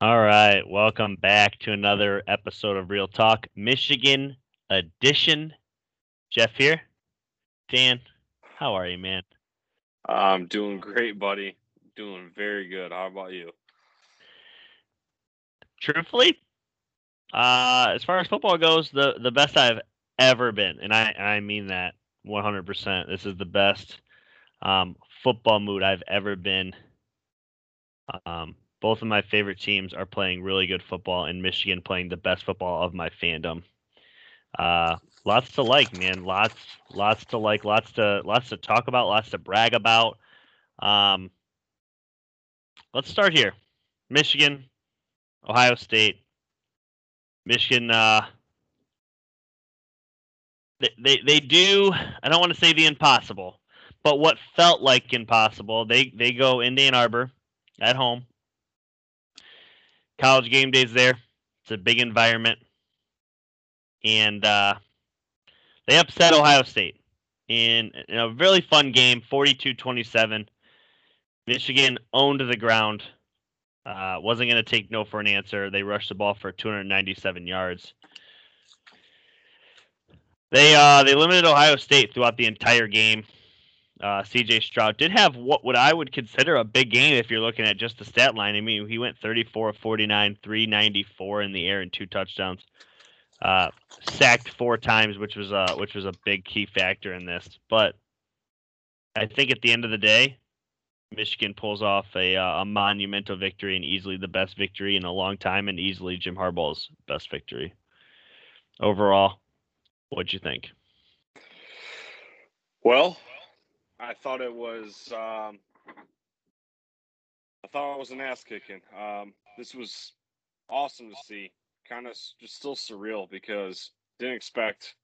All right, welcome back to another episode of Real Talk Michigan edition. Jeff here. Dan, how are you, man? I'm doing great, buddy. Doing very good. How about you? Truthfully, uh, as far as football goes, the the best I've ever been, and I I mean that 100%. This is the best um, football mood I've ever been. Um, both of my favorite teams are playing really good football, and Michigan playing the best football of my fandom. Uh, lots to like, man. Lots, lots to like. Lots to, lots to talk about. Lots to brag about. Um, let's start here. Michigan, Ohio State. Michigan. Uh, they, they they do. I don't want to say the impossible, but what felt like impossible. They they go into Ann Arbor at home college game days there. It's a big environment, and uh, they upset Ohio State in, in a really fun game, 42-27. Michigan owned the ground. Uh, wasn't going to take no for an answer. They rushed the ball for 297 yards. They uh, they limited Ohio State throughout the entire game. Uh, CJ Stroud did have what what I would consider a big game if you're looking at just the stat line. I mean, he went 34 49, 394 in the air and two touchdowns. Uh, sacked four times, which was a which was a big key factor in this. But I think at the end of the day, Michigan pulls off a uh, a monumental victory and easily the best victory in a long time, and easily Jim Harbaugh's best victory overall. What'd you think? Well, I thought it was. Um, I thought it was an ass kicking. Um, this was awesome to see. Kind of just still surreal because didn't expect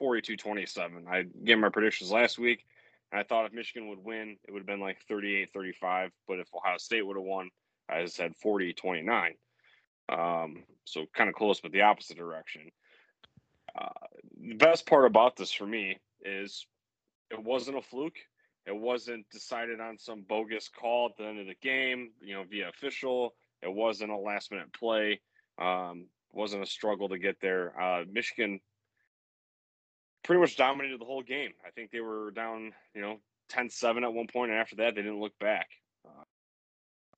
42-27. I gave my predictions last week. And I thought if Michigan would win, it would have been like 38-35. But if Ohio State would have won, I said 40-29. Um, so kind of close, but the opposite direction. Uh, the best part about this for me is it wasn't a fluke. It wasn't decided on some bogus call at the end of the game, you know, via official. It wasn't a last minute play. Um, wasn't a struggle to get there. Uh, Michigan pretty much dominated the whole game. I think they were down, you know, 10-7 at one point, and after that, they didn't look back. Uh,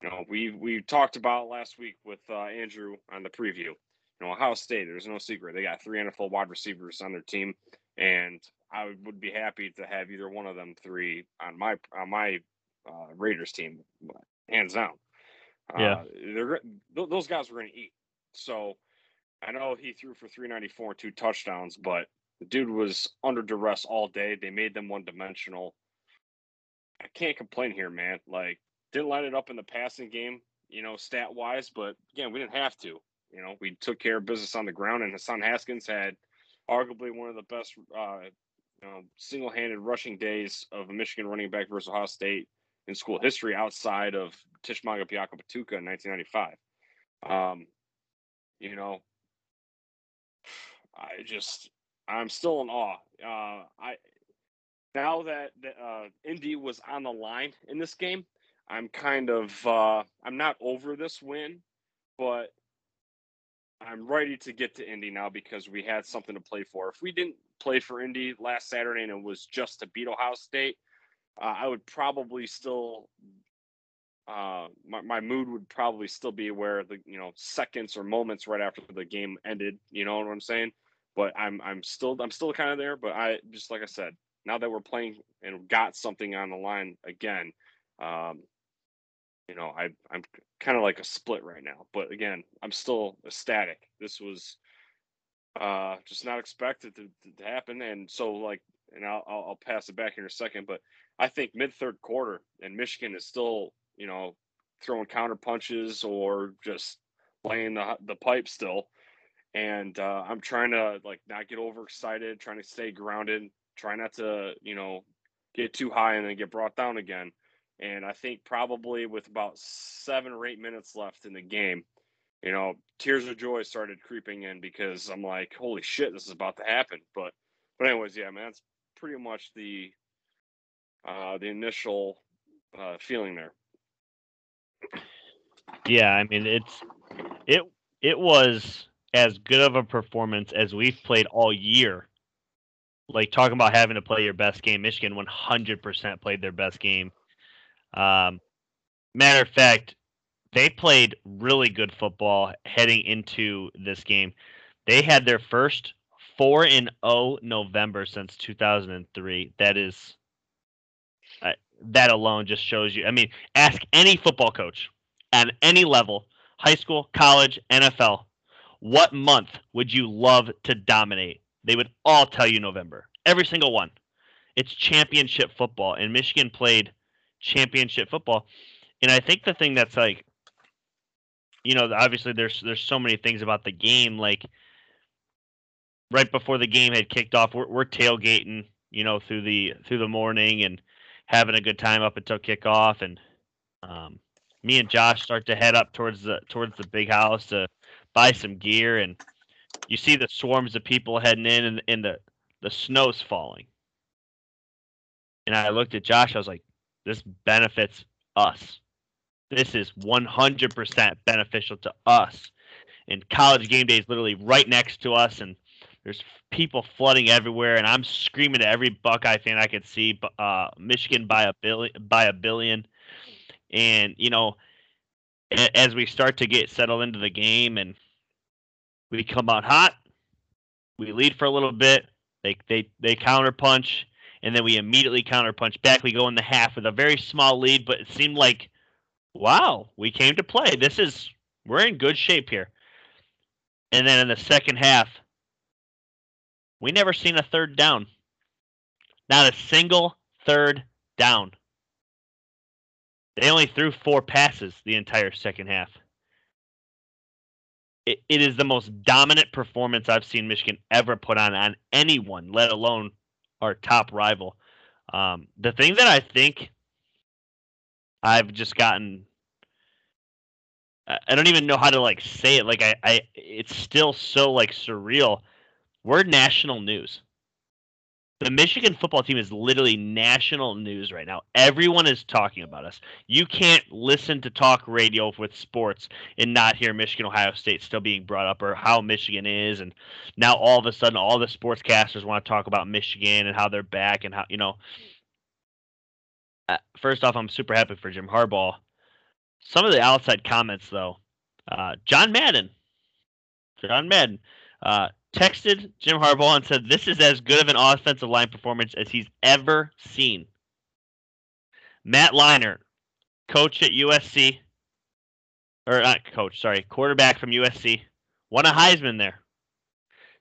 you know, we we talked about last week with uh, Andrew on the preview. You know, Ohio State. There's no secret they got three NFL wide receivers on their team, and I would be happy to have either one of them three on my on my uh, Raiders team, hands down. Yeah, uh, they're those guys were going to eat. So I know he threw for 394 and two touchdowns, but the dude was under duress all day. They made them one dimensional. I can't complain here, man. Like didn't line it up in the passing game, you know, stat wise, but again, we didn't have to. You know, we took care of business on the ground, and Hassan Haskins had arguably one of the best uh, know, single-handed rushing days of a Michigan running back versus Ohio State in school history outside of Tshimanga Biakabutuka in 1995. Um, you know, I just I'm still in awe. Uh, I now that uh, Indy was on the line in this game, I'm kind of uh, I'm not over this win, but I'm ready to get to Indy now because we had something to play for. If we didn't play for Indy last Saturday and it was just to beat Ohio State, uh, I would probably still uh, my, my mood would probably still be where the you know seconds or moments right after the game ended. You know what I'm saying? But I'm I'm still I'm still kind of there. But I just like I said, now that we're playing and got something on the line again, um, you know I I'm kind of like a split right now. But again, I'm still ecstatic. This was uh, just not expected to, to, happen. And so, like, and I'll, I'll pass it back in a second, but I think mid third quarter and Michigan is still, you know, throwing counter punches or just laying the the pipe still. And uh, I'm trying to like not get overexcited, trying to stay grounded, try not to, you know, get too high and then get brought down again. And I think probably with about seven or eight minutes left in the game, you know, tears of joy started creeping in because I'm like, holy shit, this is about to happen. But, but anyways, yeah, man, that's pretty much the, uh, the initial uh, feeling there. Yeah, I mean it's It it was as good of a performance as we've played all year. Like talking about having to play your best game, Michigan 100% played their best game. Um, matter of fact, they played really good football heading into this game. They had their first 4 in 0 November since 2003. That is uh, that alone just shows you. I mean, ask any football coach at any level, high school, college, NFL, what month would you love to dominate? They would all tell you November. Every single one. It's championship football and Michigan played championship football. And I think the thing that's like you know, obviously there's there's so many things about the game like right before the game had kicked off, we're, we're tailgating, you know, through the through the morning and having a good time up until kickoff. And um, me and Josh start to head up towards the towards the big house to buy some gear. And you see the swarms of people heading in, and, and the the snow's falling. And I looked at Josh. I was like, "This benefits us. This is 100% beneficial to us." And college game day is literally right next to us, and there's people flooding everywhere, and I'm screaming to every Buckeye fan I could see. Uh, Michigan by a billion, by a billion, and you know, as we start to get settled into the game, and we come out hot, we lead for a little bit. They they they counter punch, and then we immediately counterpunch back. We go in the half with a very small lead, but it seemed like, wow, we came to play. This is we're in good shape here. And then in the second half, we never seen a third down. Not a single third down. They only threw four passes the entire second half. It, it is the most dominant performance I've seen Michigan ever put on on anyone, let alone our top rival. Um, the thing that I think I've just gotten I don't even know how to like say it. Like I, I it's still so like surreal we're national news. The Michigan football team is literally national news right now. Everyone is talking about us. You can't listen to talk radio with sports and not hear Michigan, Ohio State still being brought up or how Michigan is. And now all of a sudden, all the sportscasters want to talk about Michigan and how they're back and how, you know. Uh, first off, I'm super happy for Jim Harbaugh. Some of the outside comments, though, uh, John Madden, John Madden, uh, texted Jim Harbaugh and said, This is as good of an offensive line performance as he's ever seen. Matt Leinart, coach at USC, or not coach, sorry, quarterback from USC, won a Heisman there.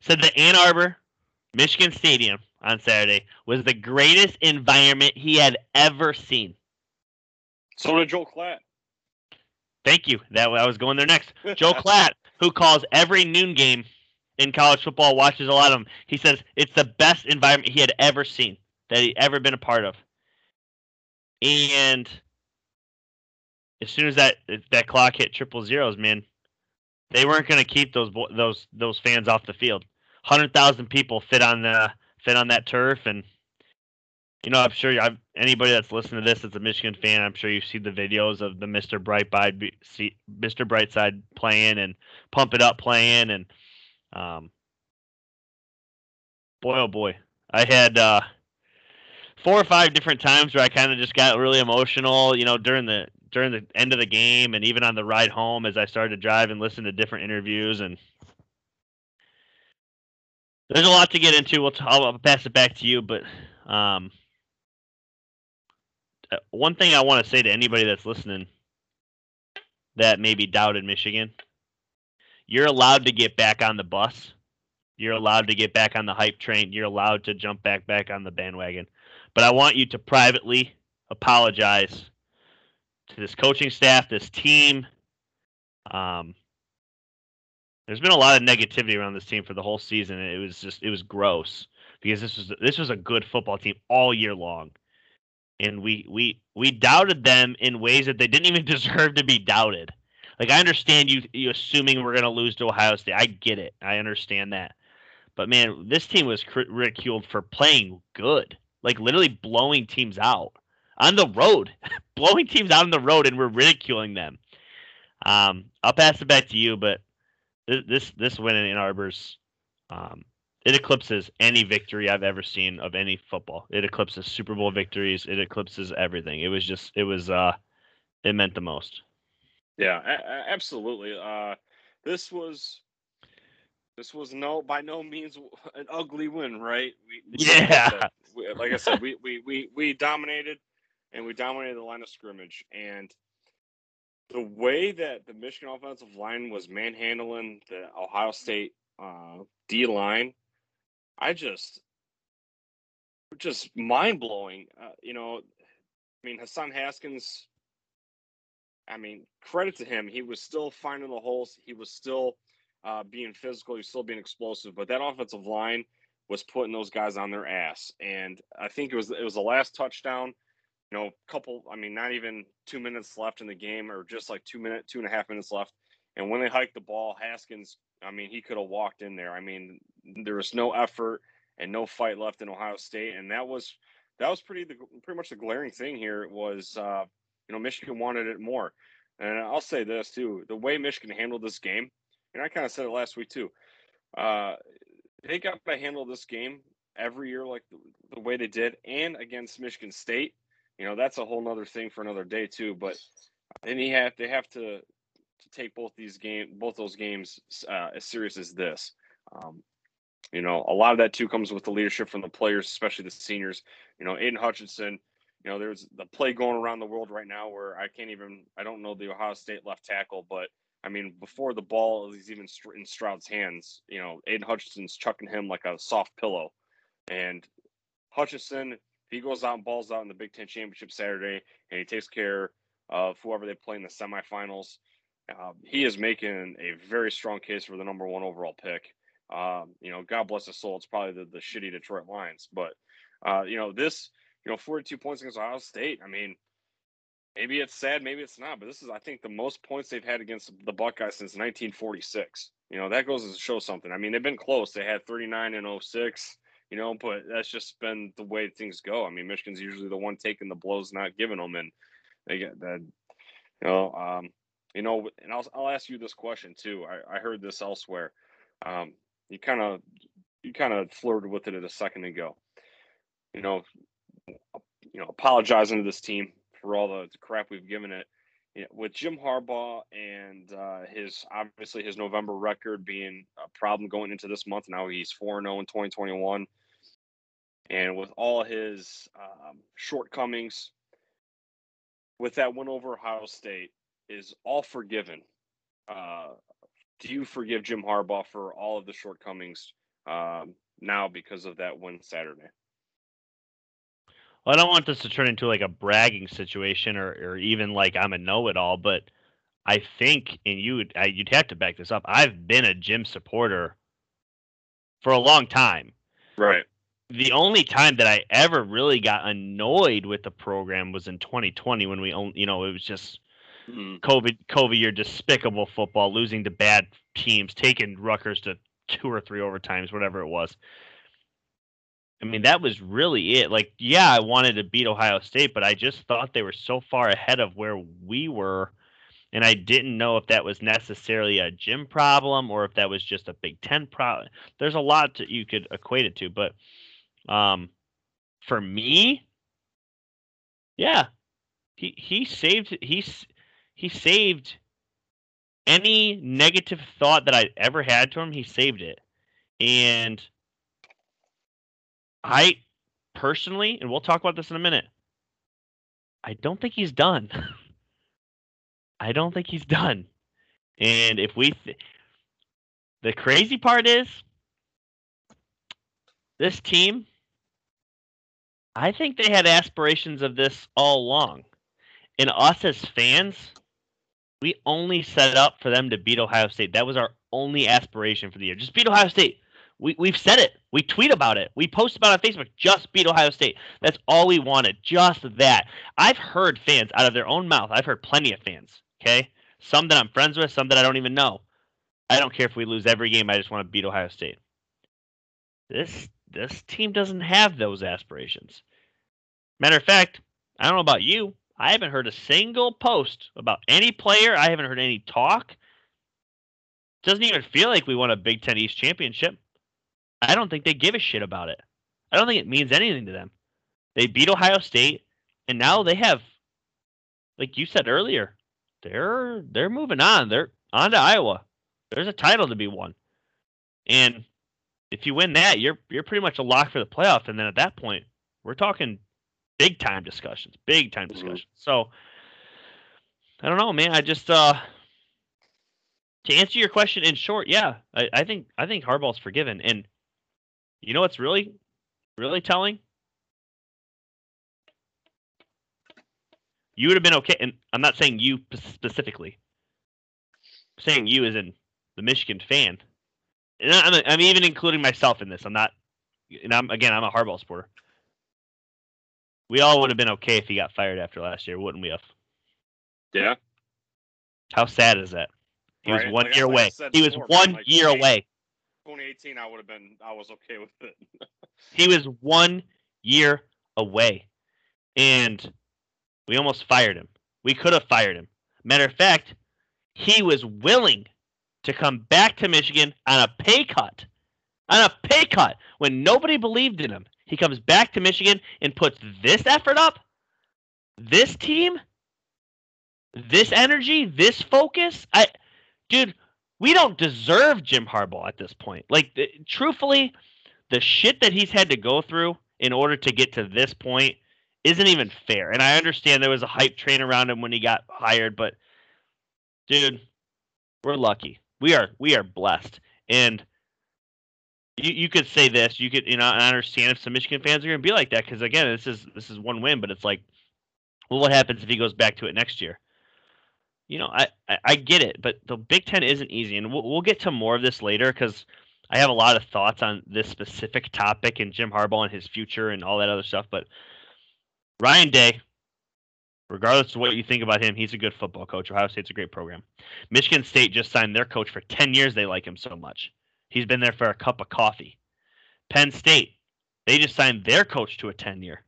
Said the Ann Arbor, Michigan Stadium on Saturday was the greatest environment he had ever seen. So did Joe Klatt. Thank you. That I was going there next. Joe Klatt, who calls every noon game in college football, watches a lot of them. He says it's the best environment he had ever seen, that he ever been a part of. And as soon as that that clock hit triple zeros, man, they weren't going to keep those those those fans off the field. Hundred thousand people fit on the fit on that turf, and you know I'm sure I've, anybody that's listening to this that's a Michigan fan, I'm sure you've seen the videos of the Mister Brightside Mister Brightside playing and pump it up playing and um, boy, oh boy, I had uh, four or five different times where I kind of just got really emotional. You know, during the during the end of the game, and even on the ride home as I started to drive and listen to different interviews. And there's a lot to get into. We'll t- I'll, pass it back to you, but um, uh, one thing I want to say to anybody that's listening that maybe doubted Michigan you're allowed to get back on the bus. You're allowed to get back on the hype train. You're allowed to jump back back on the bandwagon. But I want you to privately apologize to this coaching staff, this team. Um, there's been a lot of negativity around this team for the whole season. It was just it was gross because this was this was a good football team all year long, and we we we doubted them in ways that they didn't even deserve to be doubted. Like I understand you you assuming we're going to lose to Ohio State. I get it. I understand that. But man, this team was ridiculed for playing good. Like literally blowing teams out on the road, blowing teams out on the road, and we're ridiculing them. Um, I'll pass it back to you, but this this, this win in Ann Arbor's um, it eclipses any victory I've ever seen of any football. It eclipses Super Bowl victories. It eclipses everything. It was just it was uh it meant the most. Yeah, a- absolutely. Uh, this was this was no by no means an ugly win, right? We, yeah. Like I said, we, like I said, we, we we we dominated, and we dominated the line of scrimmage, and the way that the Michigan offensive line was manhandling the Ohio State uh, D line, I just just mind blowing. Uh, you know, I mean Hassan Haskins. I mean, credit to him. He was still finding the holes. He was still uh, being physical. He was still being explosive. But that offensive line was putting those guys on their ass. And I think it was it was the last touchdown. You know, couple. I mean, not even two minutes left in the game, or just like two minute, two and a half minutes left. And when they hiked the ball, Haskins. I mean, he could have walked in there. I mean, there was no effort and no fight left in Ohio State, and that was that was pretty the, pretty much the glaring thing here was uh, you know Michigan wanted it more. And I'll say this too: the way Michigan handled this game, and I kind of said it last week too. Uh, they got to handle this game every year like the, the, way they did, and against Michigan State. You know that's a whole nother thing for another day too. But then he have they have to to take both these game both those games uh, as serious as this. Um, you know, a lot of that too comes with the leadership from the players, especially the seniors. You know, Aidan Hutchinson. You know, there's the play going around the world right now where I can't even I don't know the Ohio State left tackle, but I mean, before the ball is even in Stroud's hands, you know, Aidan Hutchinson's chucking him like a soft pillow. And Hutchinson, he goes out and balls out in the Big Ten Championship Saturday, and he takes care of whoever they play in the semifinals. Uh, he is making a very strong case for the number one overall pick. Um, you know, God bless his soul. It's probably the, the shitty Detroit Lions, but uh, you know this. You know, 42 points against Ohio State. I mean, maybe it's sad, maybe it's not, but this is, I think, the most points they've had against the Buckeyes since 1946. You know, that goes to show something. I mean, they've been close. They had 39 and 06, you know, but that's just been the way things go. I mean, Michigan's usually the one taking the blows, not giving them. And they get that, you know, um, you know, and I'll, I'll ask you this question too. I, I heard this elsewhere. Um, you kind of, you kind of flirted with it a second ago. You know, you know, apologizing to this team for all the crap we've given it. You know, with Jim Harbaugh and uh, his obviously his November record being a problem going into this month. Now he's four zero oh in twenty twenty one, and with all his um, shortcomings, with that win over Ohio State, is all forgiven. Uh, do you forgive Jim Harbaugh for all of the shortcomings um, now because of that win Saturday? I don't want this to turn into like a bragging situation or, or even like I'm a know-it-all, but I think, and you would I, you'd have to back this up. I've been a Jim supporter for a long time. Right. The only time that I ever really got annoyed with the program was in 2020 when we only, you know, it was just mm. COVID COVID year, despicable football, losing to bad teams, taking Rutgers to two or three overtimes, whatever it was. I mean, that was really it. Like, yeah, I wanted to beat Ohio State, but I just thought they were so far ahead of where we were. And I didn't know if that was necessarily a Jim problem or if that was just a Big Ten problem. There's a lot that you could equate it to, but um, for me, yeah, he he saved he's he saved any negative thought that I ever had to him. He saved it, and I personally, and we'll talk about this in a minute, I don't think he's done. I don't think he's done. And if we, th- the crazy part is, this team, I think they had aspirations of this all along. And us as fans, we only set it up for them to beat Ohio State. That was our only aspiration for the year. Just beat Ohio State. We, we've said it. We tweet about it. We post about it on Facebook. Just beat Ohio State. That's all we wanted. Just that. I've heard fans out of their own mouth. I've heard plenty of fans. Okay, some that I'm friends with, some that I don't even know. I don't care if we lose every game. I just want to beat Ohio State. This this team doesn't have those aspirations. Matter of fact, I don't know about you. I haven't heard a single post about any player. I haven't heard any talk. Doesn't even feel like we won a Big Ten East championship. I don't think they give a shit about it. I don't think it means anything to them. They beat Ohio State, and now they have, like you said earlier, they're they're moving on. They're on to Iowa. There's a title to be won, and if you win that, you're you're pretty much a lock for the playoff. And then at that point, we're talking big time discussions, big time Mhm. discussions. So I don't know, man. I just uh to answer your question in short, yeah, I, I think I think Harbaugh's forgiven. And you know what's really, really telling? You would have been okay, and I'm not saying you specifically. I'm saying you as in the Michigan fan, and I'm, I'm even including myself in this. I'm not, and I'm again, I'm a Harbaugh supporter. We all would have been okay if he got fired after last year, wouldn't we have? Yeah. How sad is that? He was one like year away. He was before, one like, year 28 away. 2018, I would have been. I was okay with it. He was one year away, and we almost fired him. We could have fired him. Matter of fact, he was willing to come back to Michigan on a pay cut. On a pay cut when nobody believed in him. He comes back to Michigan and puts this effort up, this team, this energy, this focus. I, dude, we don't deserve Jim Harbaugh at this point. Like, th- truthfully, the shit that he's had to go through in order to get to this point isn't even fair. And I understand there was a hype train around him when he got hired, but dude, we're lucky. We are we are blessed. And you, you could say this, you could you know, I understand if some Michigan fans are gonna be like that, because again, this is this is one win, but it's like, well, what happens if he goes back to it next year? You know, I, I, I get it, but the Big Ten isn't easy, and we'll, we'll get to more of this later because I have a lot of thoughts on this specific topic and Jim Harbaugh and his future and all that other stuff. But Ryan Day, regardless of what you think about him, he's a good football coach. Ohio State's a great program. Michigan State just signed their coach for 10 years. They like him so much. He's been there for a cup of coffee. Penn State, they just signed their coach to a 10 year.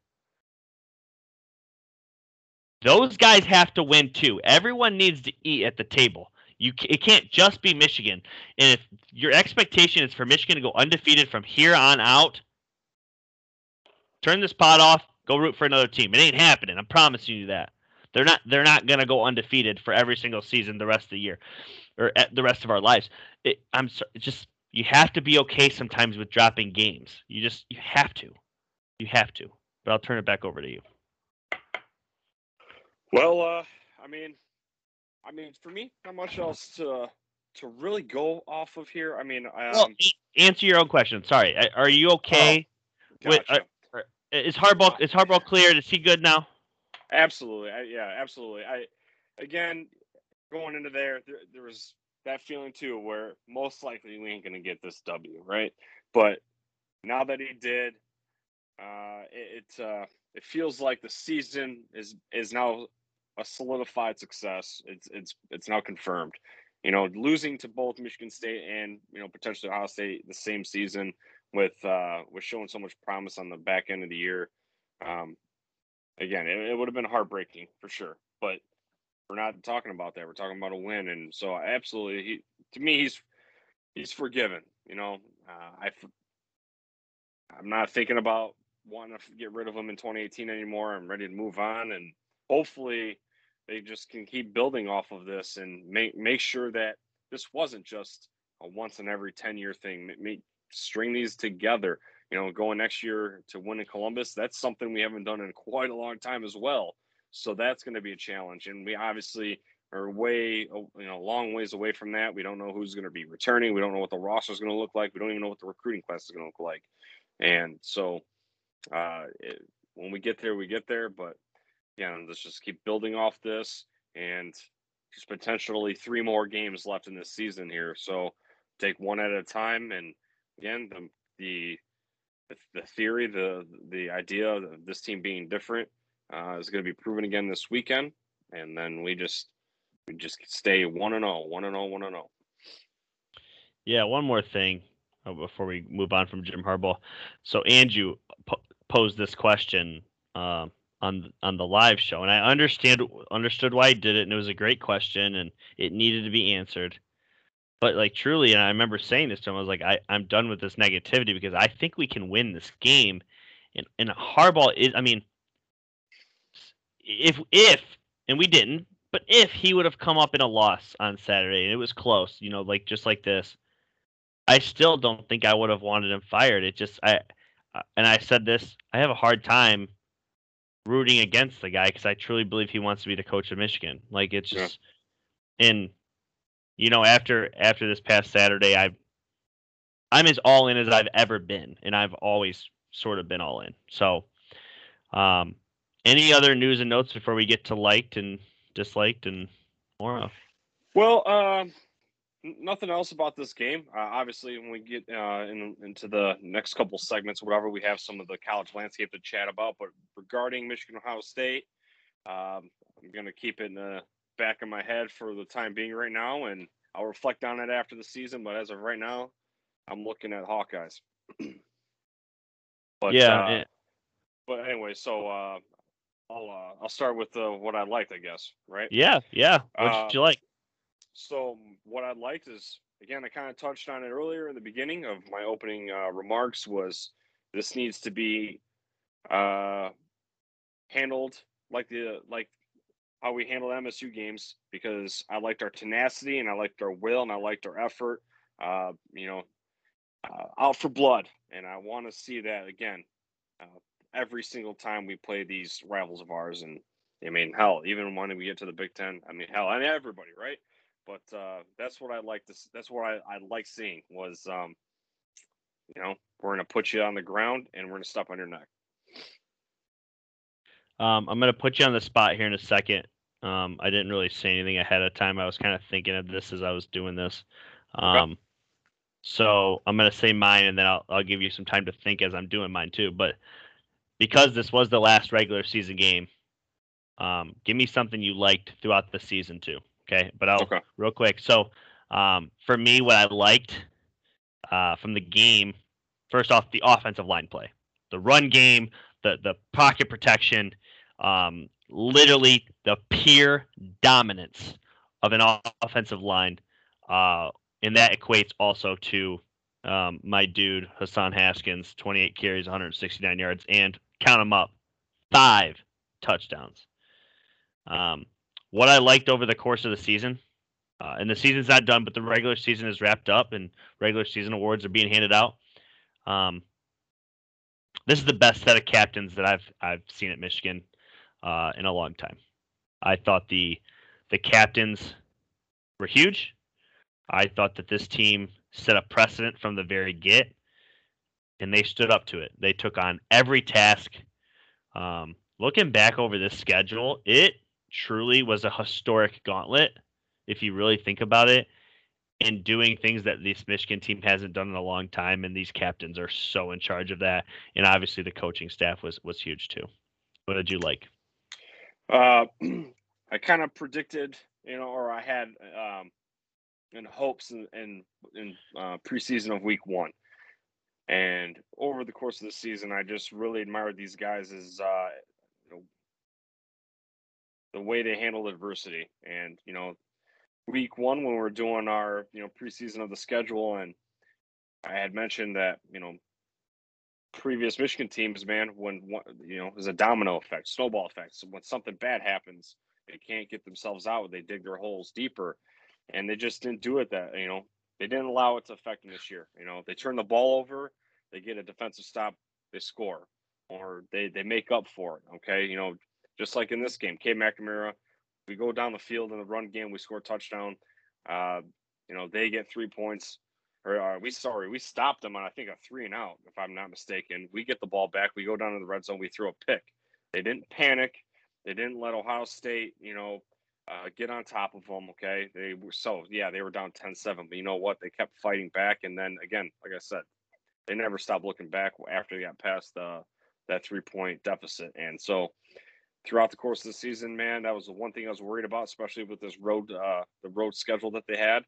Those guys have to win too. Everyone needs to eat at the table. You it can't just be Michigan. And if your expectation is for Michigan to go undefeated from here on out, turn this pot off. Go root for another team. It ain't happening. I'm promising you that. They're not. They're not gonna go undefeated for every single season the rest of the year, or at the rest of our lives. It, I'm so, just you have to be okay sometimes with dropping games. You just you have to. You have to. But I'll turn it back over to you. Well, uh, I mean, I mean, for me, not much else to to really go off of here. I mean, um, Well, answer your own question. Sorry. Are you okay? wait, gotcha. Is Harbaugh is Harbaugh cleared? Is he good now? Absolutely. I, yeah, absolutely. I again going into there, there, there was that feeling too, where most likely we ain't gonna get this W, right? But now that he did, uh, it it, uh, it feels like the season is is now a solidified success. It's it's it's now confirmed. You know, losing to both Michigan State and you know potentially Ohio State the same season with uh, with showing so much promise on the back end of the year. Um, again, it, it would have been heartbreaking for sure, but we're not talking about that. We're talking about a win, and so absolutely, he to me, he's he's forgiven. You know, uh, I I'm not thinking about wanting to get rid of him in 2018 anymore. I'm ready to move on, and hopefully, they just can keep building off of this and make make sure that this wasn't just a once in every 10 year thing. Make, string these together you know, going next year to win in Columbus, that's something we haven't done in quite a long time as well. So that's going to be a challenge. And we obviously are way, you know, long ways away from that. We don't know who's going to be returning. We don't know what the roster is going to look like. We don't even know what the recruiting class is going to look like. And so uh, it, when we get there, we get there. But yeah, let's just keep building off this and there's potentially three more games left in this season here. So take one at a time. And again, the, the the, the theory, the the idea of this team being different uh, is going to be proven again this weekend, and then we just we just stay one and zero, one and zero, one and oh. Yeah, one more thing uh, before we move on from Jim Harbaugh. So Andrew po- posed this question um, on on the live show, and I understand understood why he did it, and it was a great question, and it needed to be answered. But like truly, and I remember saying this to him, I was like, I, I'm done with this negativity because I think we can win this game. And and Harbaugh is, I mean, if if and we didn't, but if he would have come up in a loss on Saturday and it was close, you know, like just like this, I still don't think I would have wanted him fired. It just I and I said this, I have a hard time rooting against the guy because I truly believe he wants to be the coach of Michigan. Like it's just yeah. and you know after after this past Saturday, I I'm as all in as I've ever been, and I've always sort of been all in. So, um, any other news and notes before we get to liked and disliked and more of? Well, uh, nothing else about this game. Uh, obviously, when we get uh, in, into the next couple segments, whatever, we have some of the college landscape to chat about. But regarding Michigan Ohio State, um, I'm going to keep it in the back of my head for the time being right now, and I'll reflect on it after the season. But as of right now, I'm looking at Hawkeyes. but yeah, uh, but anyway, so uh, I'll uh, I'll start with uh, what I liked, I guess. Right? Yeah, yeah. What did you like? So what I liked is again, I kind of touched on it earlier in the beginning of my opening uh, remarks. Was this needs to be uh, handled like the like how we handle MSU games because I liked our tenacity and I liked our will and I liked our effort. Uh, you know, uh, out for blood, and I want to see that again uh, every single time we play these rivals of ours. And I mean, hell, even when we get to the Big Ten, I mean, hell, I mean everybody, right? But uh, that's what I like to. That's what I, I like seeing was, um, you know, we're gonna put you on the ground and we're gonna step on your neck. Um, I'm gonna put you on the spot here in a second. Um, I didn't really say anything ahead of time. I was kind of thinking of this as I was doing this. Um, okay. So I'm gonna say mine, and then I'll I'll give you some time to think as I'm doing mine too. But because this was the last regular season game, um, give me something you liked throughout the season too. Okay, but I'll okay. real quick. So um, for me, what I liked uh, from the game, first off, the offensive line play, the run game, the the pocket protection, um, literally the pure dominance of an offensive line, uh, and that equates also to um, my dude Hassan Haskins, 28 carries, 169 yards, and count them up, five touchdowns. Um, what I liked over the course of the season, uh, and the season's not done, but the regular season is wrapped up and regular season awards are being handed out. Um, this is the best set of captains that I've I've seen at Michigan uh, in a long time. I thought the the captains were huge. I thought that this team set a precedent from the very get, and they stood up to it. They took on every task. Um, looking back over this schedule, it truly was a historic gauntlet, if you really think about it, in doing things that this Michigan team hasn't done in a long time, and these captains are so in charge of that. And obviously, the coaching staff was was huge too. What did you like? Uh, I kind of predicted, you know, or I had um, in hopes in in, in uh, preseason of week one. And over the course of the season, I just really admired these guys as uh, the way they handled adversity. And, you know, week one, when we are doing our, you know, preseason of the schedule, and I had mentioned that, you know, previous Michigan teams, man, when, you know, there's a domino effect, snowball effect. So when something bad happens, they can't get themselves out, they dig their holes deeper. And they just didn't do it that, you know, they didn't allow it to affect them this year. You know, they turn the ball over, they get a defensive stop, they score, or they they make up for it. Okay, you know, just like in this game, Cade McNamara, we go down the field in the run game, we score a touchdown. Uh, you know, they get three points. Or uh, we sorry, we stopped them on I think a three and out, if I'm not mistaken. We get the ball back, we go down to the red zone, we throw a pick. They didn't panic. They didn't let Ohio State, you know, uh, get on top of them. Okay, they were so yeah, they were down 10-7, but you know what? They kept fighting back, and then again, like I said, they never stopped looking back after they got past the that three point deficit. And so throughout the course of the season, man, that was the one thing I was worried about, especially with this road, uh, the road schedule that they had.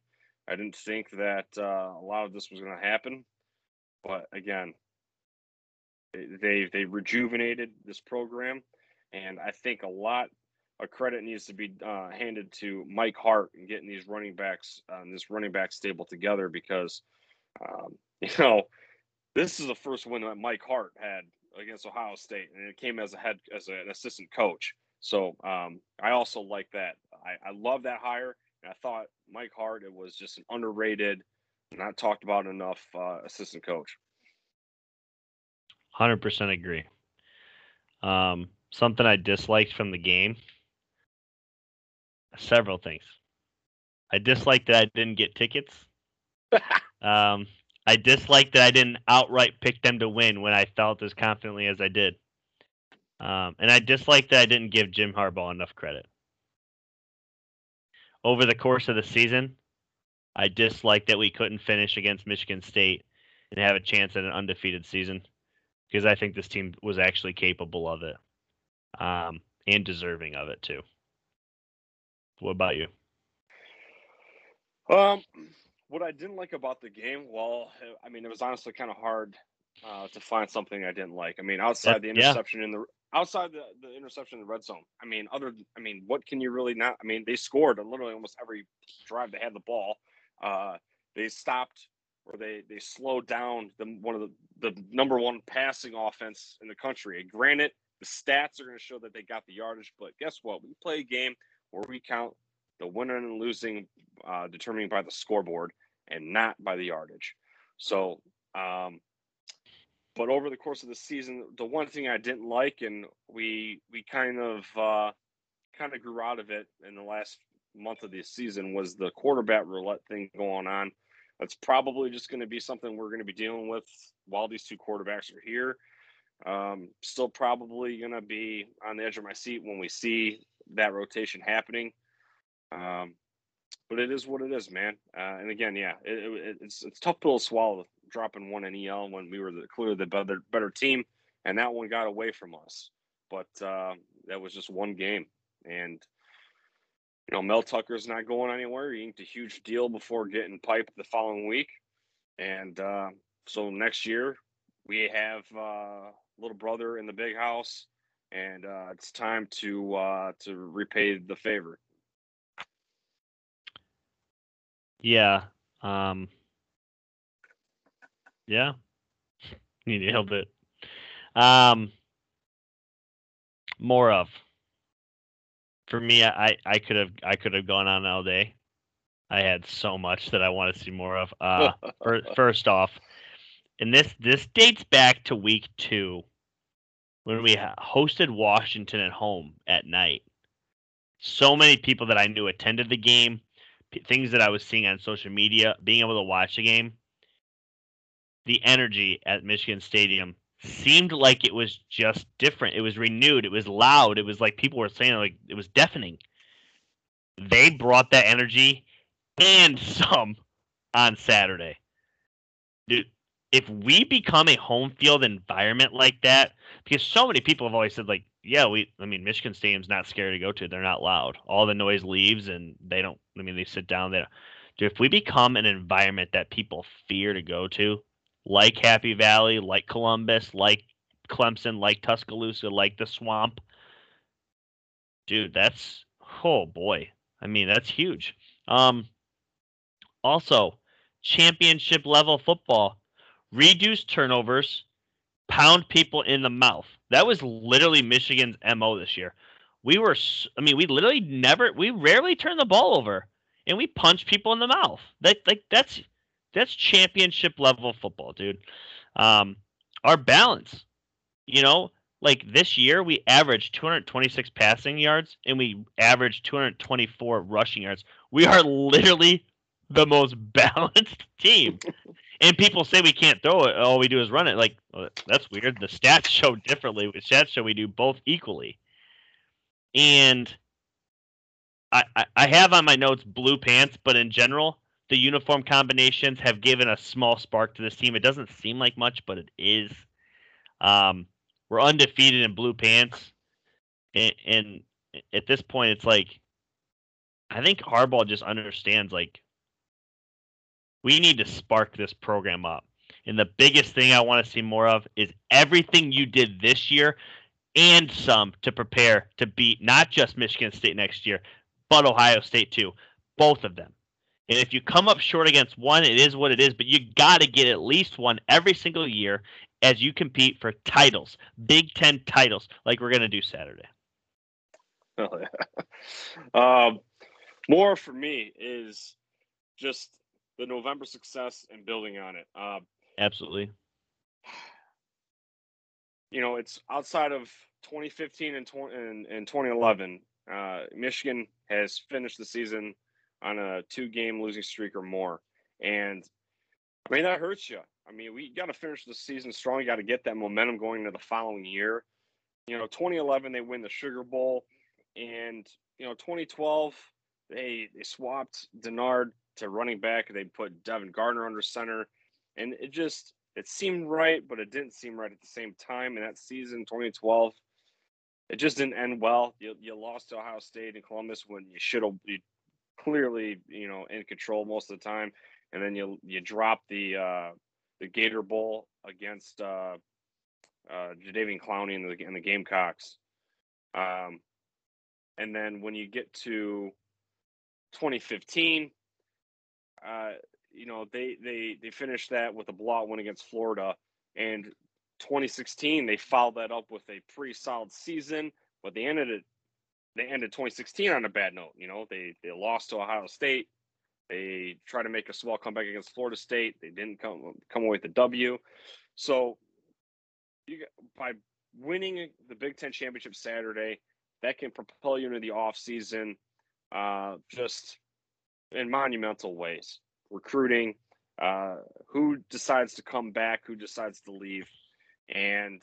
I didn't think that uh, a lot of this was going to happen, but again, they they rejuvenated this program. And I think a lot of credit needs to be uh, handed to Mike Hart and getting these running backs, uh, this running back stable together because, um, you know, this is the first win that Mike Hart had against Ohio State, and it came as a head as an assistant coach. So um, I also like that. I, I love that hire. And I thought Mike Hart it was just an underrated, not talked about enough uh, assistant coach. Hundred percent agree. Um, something I disliked from the game. Several things. I disliked that I didn't get tickets. um, I dislike that I didn't outright pick them to win when I felt as confidently as I did. Um, and I dislike that I didn't give Jim Harbaugh enough credit. Over the course of the season, I dislike that we couldn't finish against Michigan State and have a chance at an undefeated season because I think this team was actually capable of it um, and deserving of it too. What about you? Um, what I didn't like about the game, well, I mean, it was honestly kind of hard uh, to find something I didn't like. I mean, outside the interception yeah. in the outside the, the interception in the red zone. I mean, other I mean, what can you really not? I mean, they scored on literally almost every drive they had the ball. Uh, they stopped or they they slowed down the one of the the number one passing offense in the country. And granted, the stats are going to show that they got the yardage, but guess what? We play a game where we count the winning and losing uh, determined by the scoreboard and not by the yardage. So um, but over the course of the season, the one thing I didn't like, and we we kind of uh, kind of grew out of it in the last month of the season, was the quarterback roulette thing going on. That's probably just going to be something we're going to be dealing with while these two quarterbacks are here. Um, still probably going to be on the edge of my seat when we see that rotation happening. Um, but it is what it is, man. Uh, and again, yeah, it, it, it's it's tough to swallow dropping one in EL when we were the, clearly the better better team, and that one got away from us. But uh, that was just one game, and you know Mel Tucker's not going anywhere. He inked a huge deal before getting piped the following week, and uh, so next year we have uh, little brother in the big house, and uh, it's time to uh, to repay the favor. Yeah. Um, yeah. You nailed it. Um, more of. For me, I, I could have I could have gone on all day. I had so much that I want to see more of. Uh, first off, and this this dates back to week two, when we hosted Washington at home at night. So many people that I knew attended the game. Things that I was seeing on social media, being able to watch the game the energy at Michigan Stadium seemed like it was just different. It was renewed. It was loud. It was like people were saying like it was deafening. They brought that energy and some on Saturday. Dude, if we become a home field environment like that, because so many people have always said like, yeah, we I mean Michigan Stadium's not scary to go to. They're not loud. All the noise leaves and they don't I mean they sit down there. Dude, if we become an environment that people fear to go to, like Happy Valley, like Columbus, like Clemson, like Tuscaloosa, like the Swamp. Dude, that's oh boy. I mean, that's huge. Um also, championship level football, reduce turnovers, pound people in the mouth. That was literally Michigan's MO this year. We were I mean, we literally never we rarely turn the ball over and we punch people in the mouth. That like that's that's championship level football, dude. Um, our balance, you know, like this year we averaged 226 passing yards and we averaged 224 rushing yards. We are literally the most balanced team. And people say we can't throw it. All we do is run it. Like well, that's weird. The stats show differently. The stats show we do both equally. And I, I, I have on my notes blue pants, but in general, the uniform combinations have given a small spark to this team. It doesn't seem like much, but it is. Um, we're undefeated in blue pants, and, and at this point, it's like I think Harbaugh just understands like we need to spark this program up. And the biggest thing I want to see more of is everything you did this year. and some to prepare to beat not just Michigan State next year, but Ohio State too. Both of them. And if you come up short against one, it is what it is, but you got to get at least one every single year as you compete for titles, Big Ten titles, like we're going to do Saturday. Oh, yeah. um, more for me is just the November success and building on it. Uh, Absolutely. You know, it's outside of 2015 and, 20, and, and 2011. Uh, Michigan has finished the season on a two game losing streak or more. And I mean, that hurts you. I mean, we got to finish the season strong. You got to get that momentum going into the following year. You know, 2011, they win the Sugar Bowl. And, you know, 2012, they, they swapped Denard to running back. They put Devin Gardner under center. And it just, it seemed right, but it didn't seem right at the same time. In that season, 2012, it just didn't end well. You, you lost to Ohio State and Columbus when you should have, you clearly, you know, in control most of the time. And then you you drop the uh, the Gator Bowl against uh, uh, Jadeveon Clowney and the, and the Gamecocks. Um, and then when you get to 2015, uh, you know they they they finished that with a blowout win against Florida, and 2016 they followed that up with a pretty solid season, but they ended it they ended 2016 on a bad note. You know, they they lost to Ohio State. They tried to make a small comeback against Florida State. They didn't come come away with the W. So, you by winning the Big Ten championship Saturday, that can propel you into the off season, uh, just in monumental ways. Recruiting, uh, who decides to come back, who decides to leave, and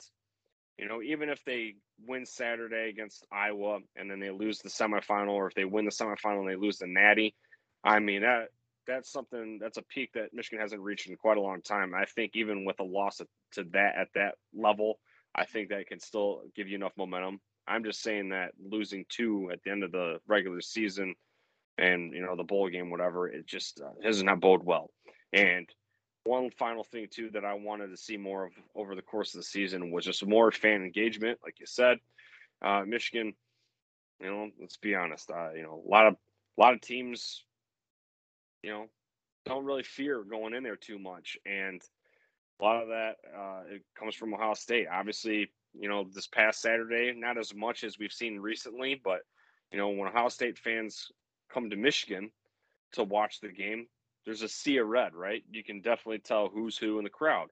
you know, even if they win Saturday against Iowa and then they lose the semifinal, or if they win the semifinal and they lose the Natty, I mean that that's something that's a peak that Michigan hasn't reached in quite a long time. I think even with a loss to that at that level, I think that can still give you enough momentum. I'm just saying that losing two at the end of the regular season and you know the bowl game, whatever, it just uh, does not bode well. And one final thing too that I wanted to see more of over the course of the season was just more fan engagement, like you said. Uh, Michigan, you know, let's be honest, uh, you know, a lot of a lot of teams, you know, don't really fear going in there too much, and a lot of that uh, it comes from Ohio State. Obviously, you know, this past Saturday, not as much as we've seen recently, but you know, when Ohio State fans come to Michigan to watch the game, there's a sea of red, right? You can definitely tell who's who in the crowd.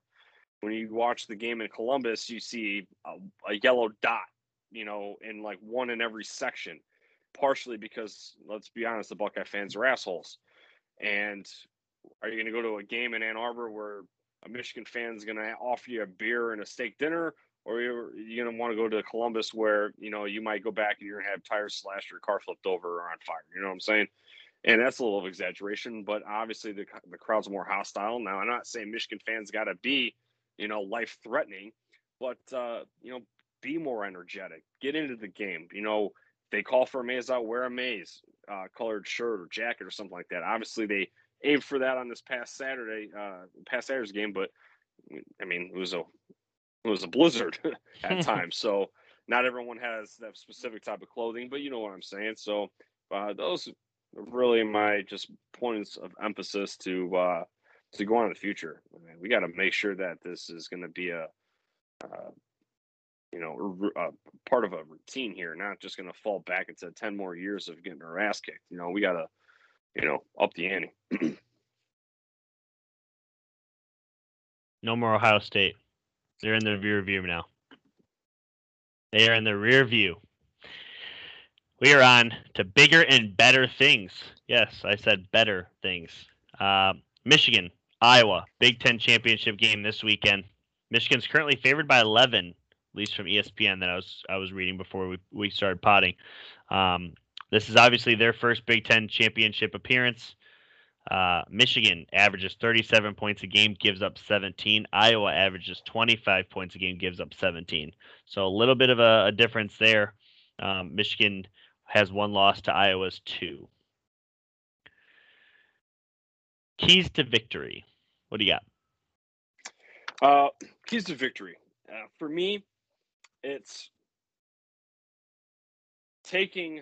When you watch the game in Columbus, you see a, a yellow dot, you know, in like one in every section, partially because let's be honest, the Buckeye fans are assholes. And are you going to go to a game in Ann Arbor where a Michigan fan is going to offer you a beer and a steak dinner, or you're you going to want to go to Columbus where you know you might go back and you're going to have tires slashed or car flipped over or on fire? You know what I'm saying? and that's a little of exaggeration, but obviously the the crowd's more hostile now. I'm not saying Michigan fans got to be, you know, life threatening, but uh, you know, be more energetic, get into the game. You know, they call for a maize out, wear a maize uh, colored shirt or jacket or something like that. Obviously, they aimed for that on this past Saturday, uh, past Saturday's game, but I mean, it was a it was a blizzard at times, so not everyone has that specific type of clothing, but you know what I'm saying. So uh, those really my just points of emphasis to uh, to go on in the future. I mean, we got to make sure that this is going to be a uh, you know a part of a routine here, not just going to fall back into ten more years of getting our ass kicked. You know, we got to you know up the ante. no more Ohio State. They're in the rear view now. They are in the rear view. We are on to bigger and better things. Yes, I said better things. Uh, Michigan, Iowa, Big Ten championship game this weekend. Michigan's currently favored by 11, at least from ESPN that I was I was reading before we, we started potting. Um, this is obviously their first Big Ten championship appearance. Uh, Michigan averages 37 points a game, gives up 17. Iowa averages 25 points a game, gives up 17. So a little bit of a, a difference there. Um, Michigan has one loss to Iowa's two. Keys to victory. What do you got? Uh, keys to victory. Uh, for me, it's taking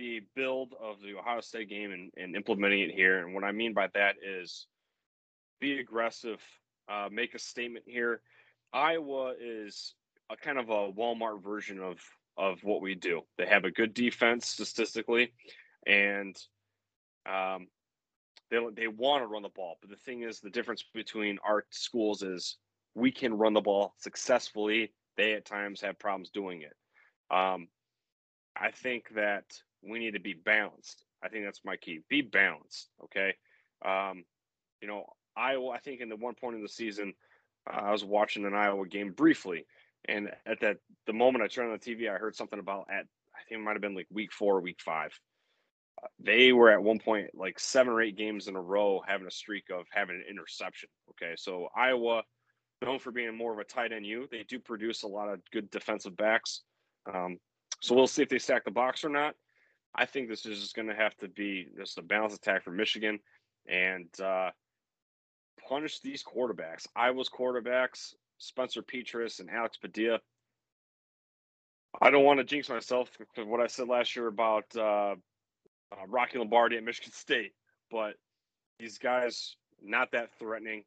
the build of the Ohio State game and, and implementing it here. And what I mean by that is be aggressive, uh, make a statement here. Iowa is a kind of a Walmart version of of what we do. They have a good defense statistically, and um, they they want to run the ball. But the thing is, the difference between our schools is we can run the ball successfully. They at times have problems doing it. Um, I think that we need to be balanced. I think that's my key. Be balanced. Okay. Um, you know, Iowa. I think in the one point in the season, uh, I was watching an Iowa game briefly, and at that the moment I turned on the TV, I heard something about at I think it might have been like week four, week five. Uh, they were at one point like seven or eight games in a row having a streak of having an interception. Okay, so Iowa, known for being more of a tight end you, they do produce a lot of good defensive backs. Um, so we'll see if they stack the box or not. I think this is just going to have to be just a balanced attack for Michigan and uh, punish these quarterbacks. Iowa's quarterbacks Spencer Petras and Alex Padilla. I don't want to jinx myself because what I said last year about uh, uh, Rocky Lombardi at Michigan State, but these guys not that threatening.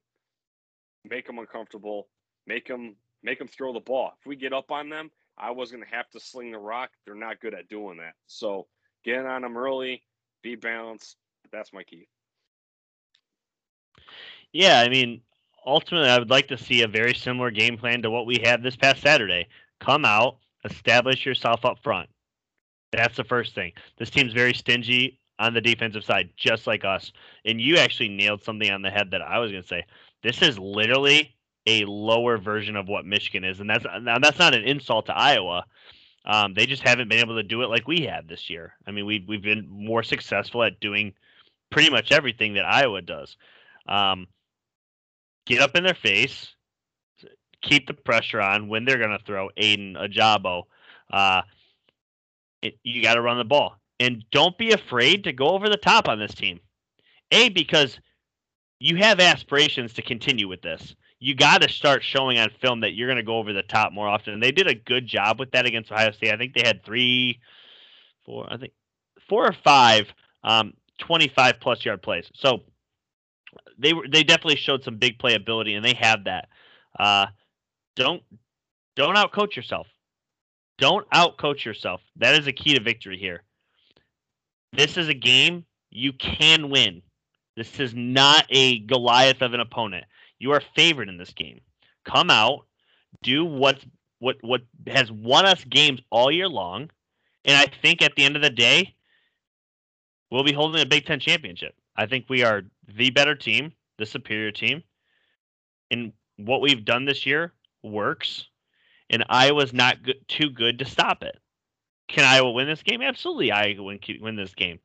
Make them uncomfortable. Make them make them throw the ball. If we get up on them, I was going to have to sling the rock. They're not good at doing that. So get on them early, be balanced. That's my key. Yeah, I mean, ultimately, I would like to see a very similar game plan to what we had this past Saturday. Come out, establish yourself up front. That's the first thing. This team's very stingy on the defensive side, just like us. And you actually nailed something on the head that I was going to say. This is literally a lower version of what Michigan is, and that's now that's not an insult to Iowa. Um, they just haven't been able to do it like we have this year. I mean, we've we've been more successful at doing pretty much everything that Iowa does. Um, get up in their face, keep the pressure on when they're going to throw Aidan Ojabo. Uh, it, you got to run the ball. And don't be afraid to go over the top on this team. A, because you have aspirations to continue with this. You got to start showing on film that you're going to go over the top more often. And they did a good job with that against Ohio State. I think they had three, four, I think four or five um, 25 plus yard plays. So they were they definitely showed some big playability, and they have that. Uh, don't don't outcoach yourself. Don't outcoach yourself. That is a key to victory here. This is a game you can win. This is not a Goliath of an opponent. You are favored in this game. Come out, do what's what what has won us games all year long, and I think at the end of the day, we'll be holding a Big Ten championship. I think we are the better team, the superior team. And what we've done this year works. And Iowa's not good, too good to stop it. Can Iowa win this game? Absolutely, Iowa win, win this game.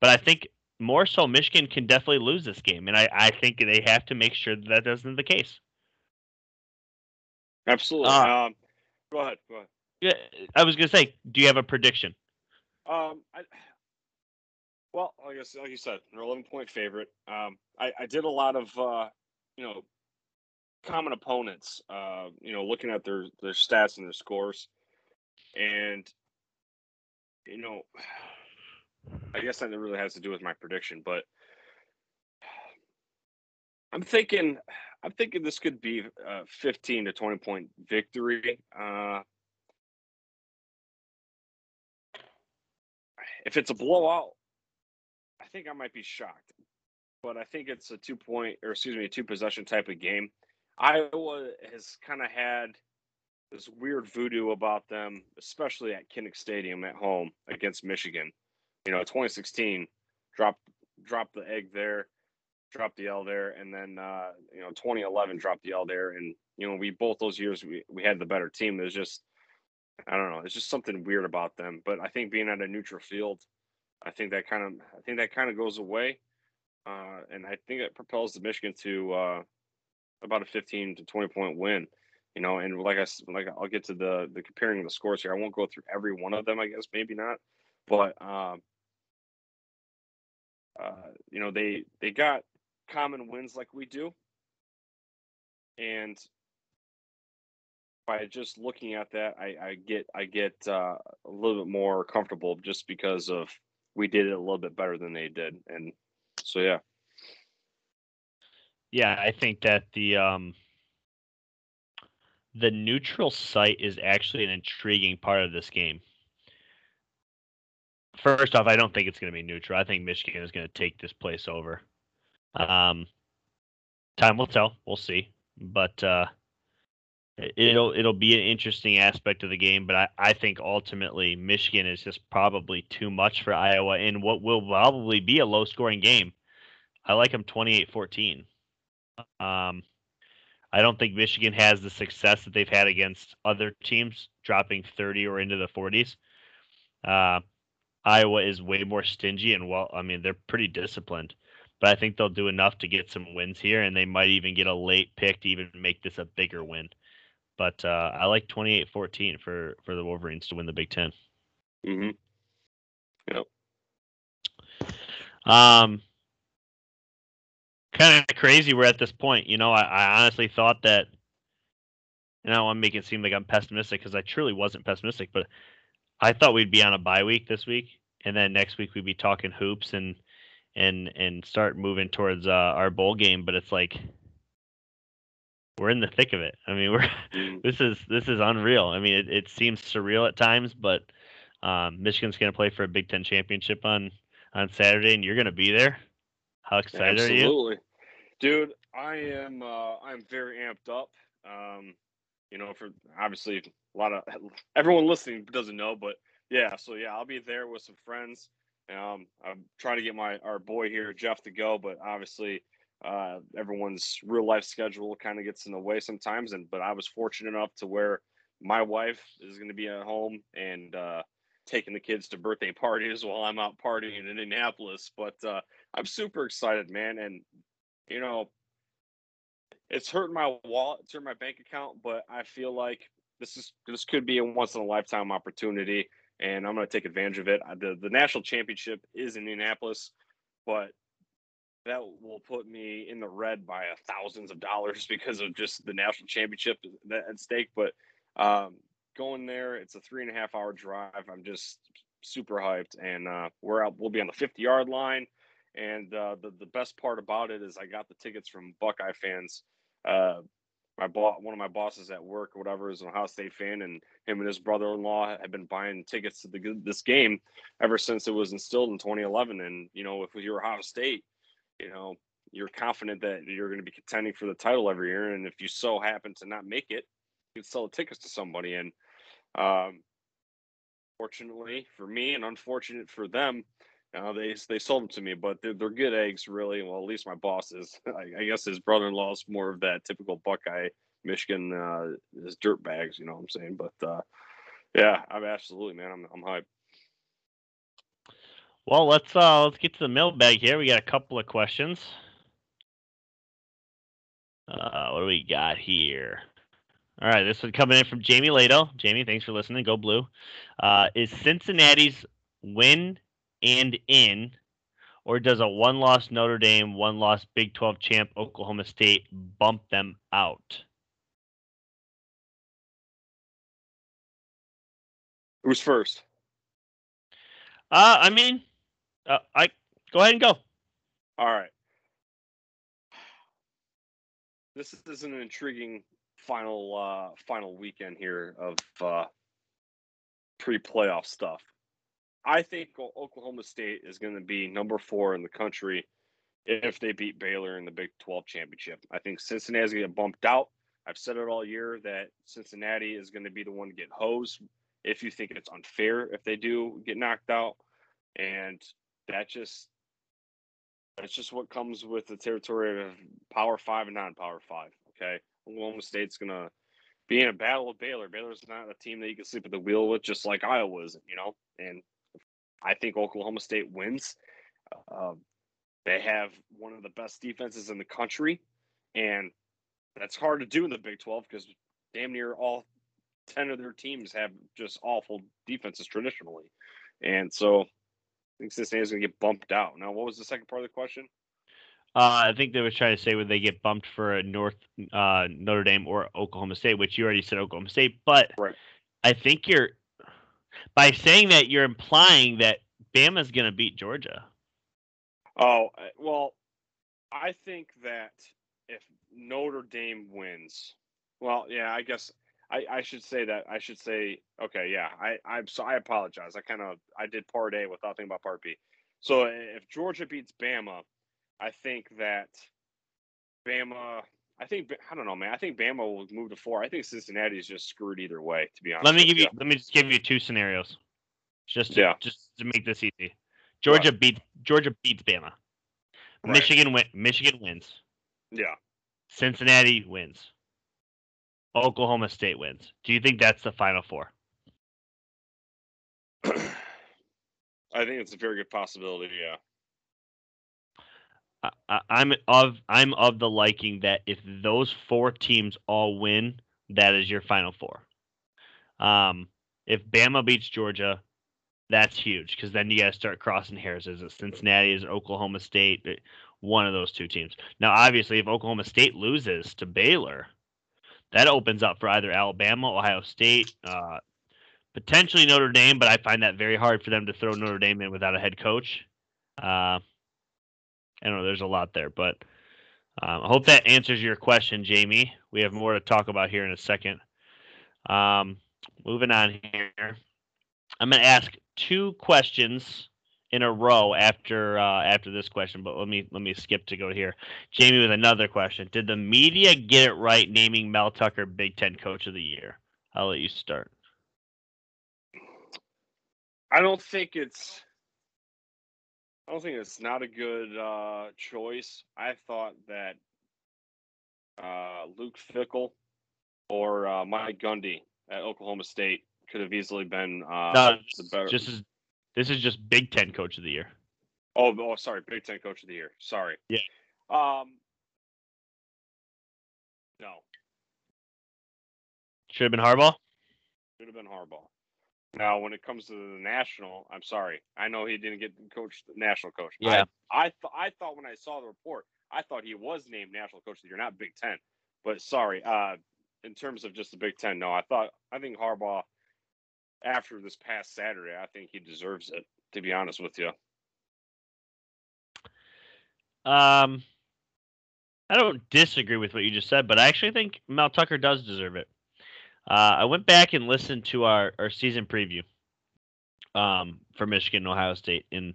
But I think more so, Michigan can definitely lose this game. And I, I think they have to make sure that, that isn't the case. Absolutely. Uh, um, go ahead. Go ahead. Yeah, I was going to say, do you have a prediction? Um, I, well, like, I, like you said, they're 11 point favorite. Um, I, I did a lot of, uh, you know, common opponents, uh, you know, looking at their, their stats and their scores. And, you know, I guess that really has to do with my prediction, but I'm thinking, I'm thinking this could be a 15 to 20 point victory. Uh, if it's a blowout, I think I might be shocked, but I think it's a two point or excuse me, a two possession type of game. Iowa has kind of had this weird voodoo about them, especially at Kinnick Stadium at home against Michigan. You know, 2016 dropped dropped the egg there, dropped the L there, and then uh, you know 2011 dropped the L there, and you know we both those years we we had the better team. There's just I don't know, it's just something weird about them. But I think being at a neutral field I think that kind of I think that kind of goes away, uh, and I think it propels the Michigan to uh, about a 15 to 20 point win. You know, and like I like I'll get to the the comparing the scores here. I won't go through every one of them. I guess maybe not, but um, uh, you know they they got common wins like we do, and by just looking at that, I, I get I get uh, a little bit more comfortable just because of we did it a little bit better than they did, and so yeah. Yeah, I think that the um, the neutral site is actually an intriguing part of this game. First off, I don't think it's going to be neutral. I think Michigan is going to take this place over. Um, time will tell. We'll see, but uh, it'll it'll be an interesting aspect of the game. But I, I think ultimately Michigan is just probably too much for Iowa in what will probably be a low scoring game. I like them 28-14. Um, I don't think Michigan has the success that they've had against other teams, dropping 30 or into the 40s. Uh, Iowa is way more stingy and well, I mean, they're pretty disciplined, but I think they'll do enough to get some wins here, and they might even get a late pick to even make this a bigger win. But uh, I like 28-14 for for the Wolverines to win the Big 10 Mm-hmm. Yep. Um, kind of crazy we're at this point. You know, I, I honestly thought that. You know, I'm making it seem like I'm pessimistic because I truly wasn't pessimistic, but I thought we'd be on a bye week this week, and then next week we'd be talking hoops and and and start moving towards uh, our bowl game. But it's like we're in the thick of it. I mean, we're Mm. this is this is unreal. I mean, it, it seems surreal at times, but um, Michigan's going to play for a Big Ten championship on on Saturday, and you're going to be there. How excited are you? Absolutely, dude. I am. Uh, I'm very amped up. Um, you know, for obviously a lot of everyone listening doesn't know, but yeah. So yeah, I'll be there with some friends. Um, I'm trying to get my our boy here Jeff to go, but obviously uh, everyone's real life schedule kind of gets in the way sometimes. And but I was fortunate enough to where my wife is going to be at home and uh, taking the kids to birthday parties while I'm out partying in Indianapolis. But uh, I'm super excited, man. And you know, it's hurting my wallet, it's hurting my bank account, but I feel like this is this could be a once in a lifetime opportunity, and I'm going to take advantage of it. The The national championship is in Indianapolis, but that will put me in the red by thousands of dollars because of just the national championship at stake. But um, going there, it's a three and a half hour drive. I'm just super hyped, and uh, we're out. We'll be on the 50 yard line. And uh, the the best part about it is I got the tickets from Buckeye fans. Uh, my boss, one of my bosses at work, or whatever, is an Ohio State fan, and him and his brother-in-law have been buying tickets to the, this game ever since it was instilled in 2011. And you know, if you're Ohio State, you know, you're confident that you're going to be contending for the title every year, and if you so happen to not make it, you can sell the tickets to somebody. And um, fortunately for me, and unfortunate for them, uh, they they sold them to me, but they're, they're good eggs, really. Well, at least my boss is. I, I guess his brother-in-law is more of that typical Buckeye, Michigan, uh, his dirt bags. You know what I'm saying? But uh, yeah, I'm absolutely man. I'm I'm hyped. Well, let's uh let's get to the mailbag here. We got a couple of questions. Uh, what do we got here? All right, this one coming in from Jamie Lato. Jamie, thanks for listening. Go blue. Uh, is Cincinnati's win and in, or does a one-loss Notre Dame, one-loss Big 12 champ Oklahoma State bump them out? Who's first? Uh, I mean, uh, I go ahead and go. All right. This is an intriguing final uh final weekend here of uh pre-playoff stuff. I think Oklahoma State is going to be number 4 in the country if they beat Baylor in the Big 12 championship. I think Cincinnati's going to get bumped out. I've said it all year that Cincinnati is going to be the one to get hosed if you think it's unfair if they do get knocked out. And that just that's just what comes with the territory of Power Five and non-Power Five. Okay, Oklahoma State's gonna be in a battle with Baylor. Baylor's not a team that you can sleep at the wheel with, just like Iowa isn't. You know, and I think Oklahoma State wins. Uh, they have one of the best defenses in the country, and that's hard to do in the Big Twelve because damn near all ten of their teams have just awful defenses traditionally, and so I think Cincinnati's going to get bumped out. Now, what was the second part of the question? Uh, I think they were trying to say would they get bumped for a North uh, Notre Dame or Oklahoma State, which you already said Oklahoma State. But Right. I think you're by saying that you're implying that Bama's going to beat Georgia. Oh uh, well, I think that if Notre Dame wins, well, yeah, I guess I, I should say that I should say okay, yeah, I I'm so I apologize. I kind of I did part A without thinking about part B. So if Georgia beats Bama, I think that Bama. I think I don't know, man. I think Bama will move to four. I think Cincinnati is just screwed either way. To be honest, Let me give you. Let me just give you two scenarios, just to, Yeah. just to make this easy. Georgia beats Georgia beats Bama. Right. Michigan win. Michigan wins. Yeah. Cincinnati wins. Oklahoma State wins. Do you think that's the final four? I think it's a very good possibility. Yeah. I, I'm of I'm of the liking that if those four teams all win, that is your final four. Um, if Bama beats Georgia, that's huge because then you got to start crossing hairs. Is it Cincinnati? Is it Oklahoma State? One of those two teams. Now, obviously, if Oklahoma State loses to Baylor, that opens up for either Alabama, Ohio State, uh, potentially Notre Dame. But I find that very hard for them to throw Notre Dame in without a head coach. Uh, I don't know. There's a lot there, but um, I hope that answers your question, Jamie. We have more to talk about here in a second. Um, moving on here, I'm going to ask two questions in a row after uh, after this question, but let me let me skip to go here. Jamie with another question: Did the media get it right naming Mel Tucker Big Ten Coach of the Year? I'll let you start. I don't think it's. I don't think it's not a good uh, choice. I thought that uh, Luke Fickell or uh, Mike Gundy at Oklahoma State could have easily been uh, no, the better. just as this is just Big Ten Coach of the Year. Oh, oh, sorry, Big Ten Coach of the Year. Sorry. Yeah. Um. No, Should have been Harbaugh. should have been Harbaugh. Now, when it comes to the national, I'm sorry. I know he didn't get coach, national coach. Yeah. I, I, th- I thought when I saw the report, I thought he was named national coach of the year, not Big Ten. But sorry, uh, in terms of just the Big Ten, no. I thought I think Harbaugh, after this past Saturday, I think he deserves it. To be honest with you. Um, I don't disagree with what you just said, but I actually think Mel Tucker does deserve it. Uh, I went back and listened to our, our season preview um, for Michigan and Ohio State. And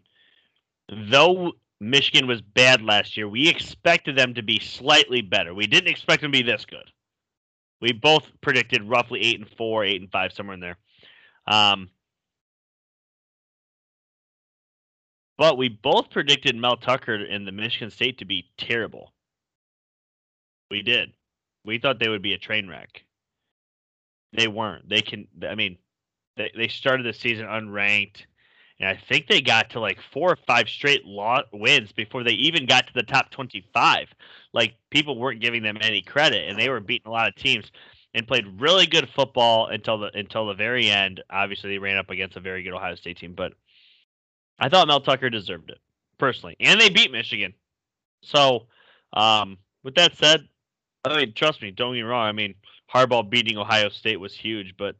though Michigan was bad last year, we expected them to be slightly better. We didn't expect them to be this good. We both predicted roughly eight and four, eight and five, somewhere in there. Um, but we both predicted Mel Tucker and the Michigan State to be terrible. We did. We thought they would be a train wreck. They weren't. They can. I mean, they they started the season unranked, and I think they got to like four or five straight law wins before they even got to the top twenty-five. Like people weren't giving them any credit, and they were beating a lot of teams and played really good football until the until the very end. Obviously, they ran up against a very good Ohio State team, but I thought Mel Tucker deserved it personally, and they beat Michigan. So, um, with that said, I mean, trust me, don't get me wrong. I mean, Harbaugh beating Ohio State was huge, but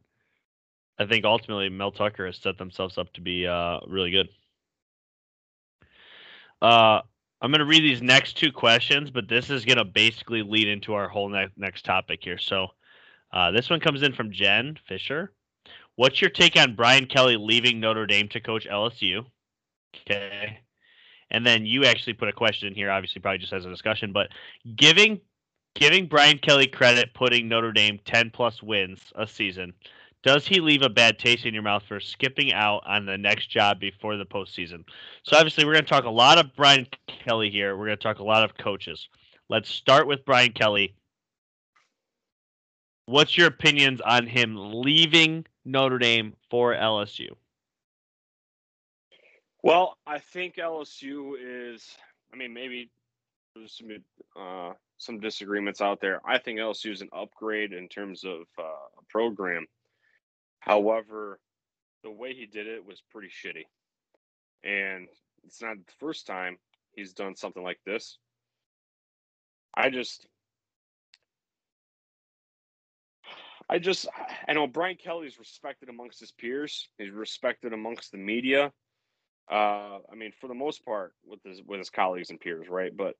I think ultimately Mel Tucker has set themselves up to be uh, really good. Uh, I'm going to read these next two questions, but this is going to basically lead into our whole ne- next topic here. So, uh, this one comes in from Jen Fisher. What's your take on Brian Kelly leaving Notre Dame to coach LSU? Okay. And then you actually put a question in here, obviously probably just as a discussion, but giving giving Brian Kelly credit putting Notre Dame 10 plus wins a season, does he leave a bad taste in your mouth for skipping out on the next job before the postseason? So obviously we're going to talk a lot of Brian Kelly here. We're going to talk a lot of coaches. Let's start with Brian Kelly. What's your opinions on him leaving Notre Dame for LSU? Well, I think LSU is. I mean, maybe uh, some disagreements out there. I think LSU is an upgrade in terms of uh, a program. However, the way he did it was pretty shitty, and it's not the first time he's done something like this. I just I just I know Brian Kelly's respected amongst his peers. He's respected amongst the media. Uh, I mean, for the most part, with his with his colleagues and peers, right? But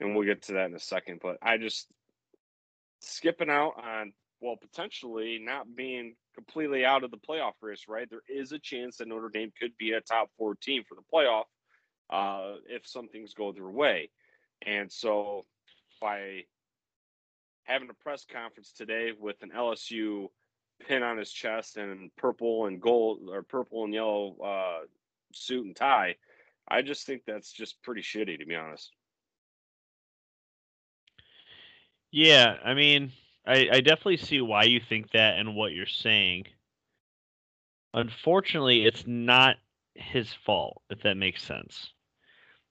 and we'll get to that in a second. But I just skipping out on well, potentially not being completely out of the playoff race, right? There is a chance that Notre Dame could be a top four team for the playoff uh, if some things go their way. And so by having a press conference today with an LSU pin on his chest and purple and gold or purple and yellow uh, suit and tie, I just think that's just pretty shitty, to be honest. Yeah, I mean, I, I definitely see why you think that and what you're saying. Unfortunately, it's not his fault, if that makes sense.